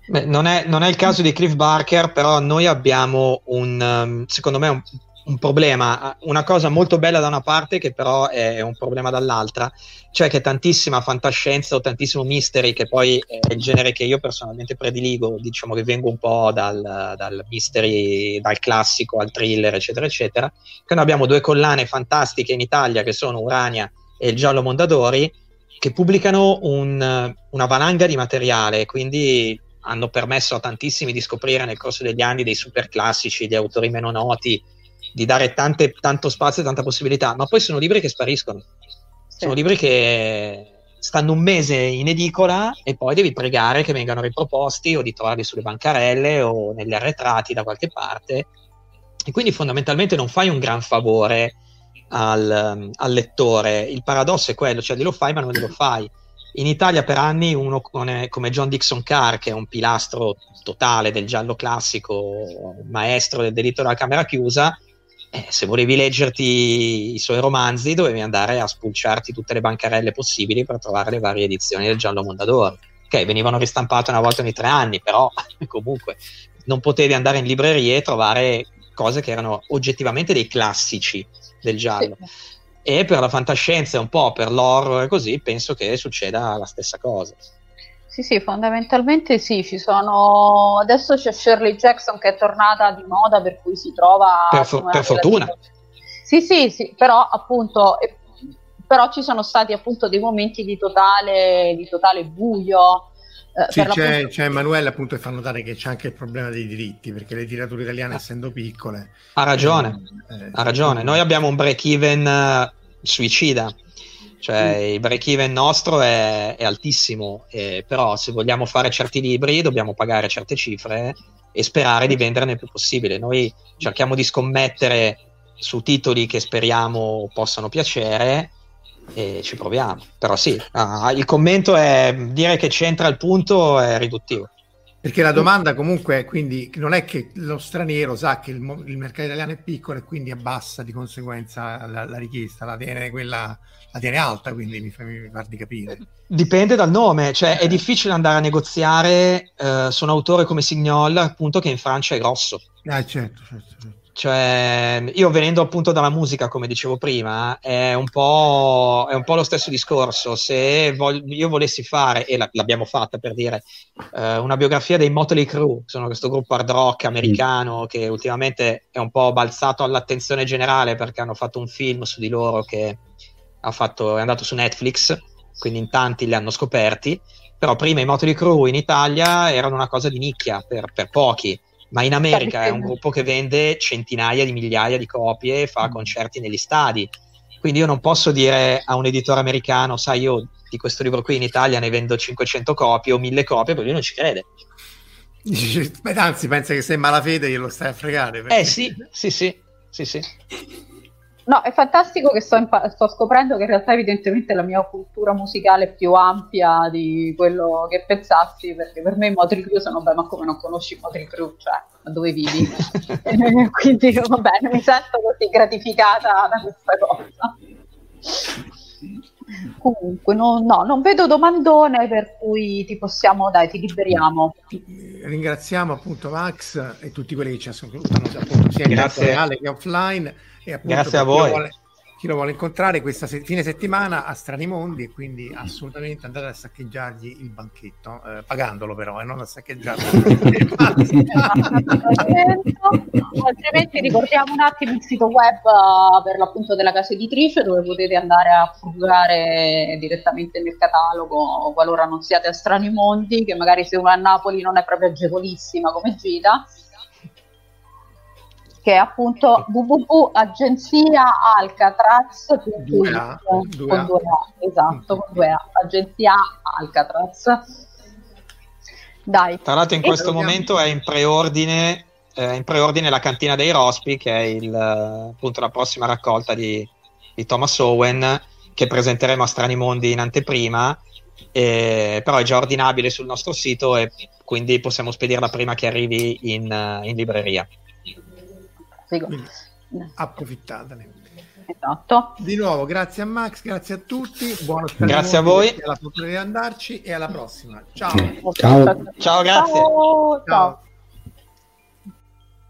Speaker 2: Beh, non, è, non, è, il caso di Cliff Barker, però noi abbiamo un, um, secondo me, un, un, problema, una cosa molto bella da una parte che però è un problema dall'altra, cioè che tantissima fantascienza o tantissimo mystery, che poi è il genere che io personalmente prediligo, diciamo che vengo un po' dal, dal mystery, dal classico al thriller, eccetera, eccetera, che noi abbiamo due collane fantastiche in Italia che sono Urania e il Giallo Mondadori, che pubblicano un, una valanga di materiale, quindi hanno permesso a tantissimi di scoprire nel corso degli anni dei super classici, di autori meno noti, di dare tante, tanto spazio e tanta possibilità, ma poi sono libri che spariscono. Sì. Sono libri che stanno un mese in edicola e poi devi pregare che vengano riproposti o di trovarli sulle bancarelle o negli arretrati da qualche parte. E quindi fondamentalmente non fai un gran favore al, al lettore. Il paradosso è quello, cioè glielo fai ma non glielo fai in Italia per anni uno come, John Dixon Carr, che è un pilastro totale del giallo classico, maestro del delitto della camera chiusa, eh, se volevi leggerti i suoi romanzi dovevi andare a spulciarti tutte le bancarelle possibili per trovare le varie edizioni del giallo Mondadori. Ok, venivano ristampate una volta ogni tre anni, però comunque non potevi andare in librerie e trovare cose che erano oggettivamente dei classici del giallo. Sì e per la fantascienza e un po' per l'horror e così penso che succeda la stessa cosa.
Speaker 3: Sì, sì, fondamentalmente sì, ci sono... Adesso c'è Shirley Jackson che è tornata di moda per cui si trova...
Speaker 2: Per, for- per fortuna.
Speaker 3: Sì, sì, sì, però appunto... Però ci sono stati appunto dei momenti di totale, di totale buio,
Speaker 1: eh, sì, c'è, c'è, Emanuele appunto che fa notare che c'è anche il problema dei diritti perché le tirature italiane essendo piccole
Speaker 2: ha ragione eh, ha ragione. Noi abbiamo un break even uh, suicida cioè il break even nostro è, è altissimo eh, però se vogliamo fare certi libri dobbiamo pagare certe cifre e sperare di venderne il più possibile. Noi cerchiamo di scommettere su titoli che speriamo possano piacere e ci proviamo. Però sì, ah, il commento è dire che c'entra il punto è riduttivo.
Speaker 1: Perché la domanda comunque quindi non è che lo straniero sa che il, il mercato italiano è piccolo e quindi abbassa di conseguenza la, la richiesta, la tiene, quella, la tiene alta, quindi mi, fa, mi di capire.
Speaker 2: Dipende dal nome, cioè è difficile andare a negoziare eh, su un autore come Signol, appunto che in Francia è grosso.
Speaker 1: Ah, certo, certo, certo.
Speaker 2: Cioè, io venendo appunto dalla musica, come dicevo prima, è un po', è un po lo stesso discorso. Se voglio, io volessi fare, e l'abbiamo fatta per dire, eh, una biografia dei Motley Crue, sono questo gruppo hard rock americano mm. che ultimamente è un po' balzato all'attenzione generale perché hanno fatto un film su di loro che fatto, è andato su Netflix, quindi in tanti li hanno scoperti. Però prima i Motley Crue in Italia erano una cosa di nicchia per, per pochi ma in America è un gruppo che vende centinaia di migliaia di copie e fa mm. concerti negli stadi. Quindi io non posso dire a un editore americano, sai, io di questo libro qui in Italia ne vendo 500 copie o 1000 copie, perché lui non ci crede.
Speaker 1: Anzi, pensa che sei malafede glielo stai a fregare.
Speaker 2: Perché... Eh sì, sì, sì, sì, sì.
Speaker 3: No, è fantastico che sto, impa- sto, scoprendo che in realtà evidentemente la mia cultura musicale è più ampia di quello che pensassi, perché per me i Motley Crue sono, beh, ma come non conosci i Motley Crue, cioè, ma dove vivi? Quindi, vabbè, mi sento così gratificata da questa cosa. Comunque, no, no, non vedo domandone per cui ti possiamo, dai, ti liberiamo.
Speaker 1: Ringraziamo appunto Max e tutti quelli che ci ascoltano, appunto, sia in reale che offline e appunto
Speaker 2: Grazie a voi.
Speaker 1: Vuole, chi lo vuole incontrare questa se- fine settimana a Strani Mondi e quindi assolutamente andate a saccheggiargli il banchetto, eh, pagandolo però e eh, non a saccheggiarlo.
Speaker 3: Altrimenti ricordiamo un attimo il sito web uh, per l'appunto della casa editrice dove potete andare a fruggare direttamente nel catalogo qualora non siate a Strani Mondi, che magari se uno a Napoli non è proprio agevolissima come gita che è appunto www.agenziaalcatraz.it con due A, esatto, con due A, agenzia Alcatraz. Dai.
Speaker 2: Tra l'altro in questo momento è in preordine, eh, in preordine la cantina dei Rospi, che è il, appunto la prossima raccolta di, di Thomas Owen, che presenteremo a Strani Mondi in anteprima e, però è già ordinabile sul nostro sito e quindi possiamo spedirla prima che arrivi in, in libreria.
Speaker 1: Figo. approfittatene.
Speaker 3: Esatto.
Speaker 1: Di nuovo, grazie a Max, grazie a tutti. Buona
Speaker 2: Grazie a voi.
Speaker 1: Alla fortuna di andarci e alla prossima. Ciao.
Speaker 4: Ciao.
Speaker 2: Ciao, grazie.
Speaker 3: Ciao.
Speaker 1: Ciao.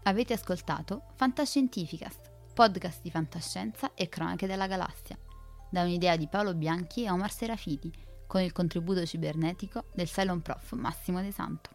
Speaker 5: Avete ascoltato Fantascientificast, podcast di fantascienza e cronache della galassia, da un'idea di Paolo Bianchi e Omar Serafiti, con il contributo cibernetico del Cylon Prof Massimo De Santo.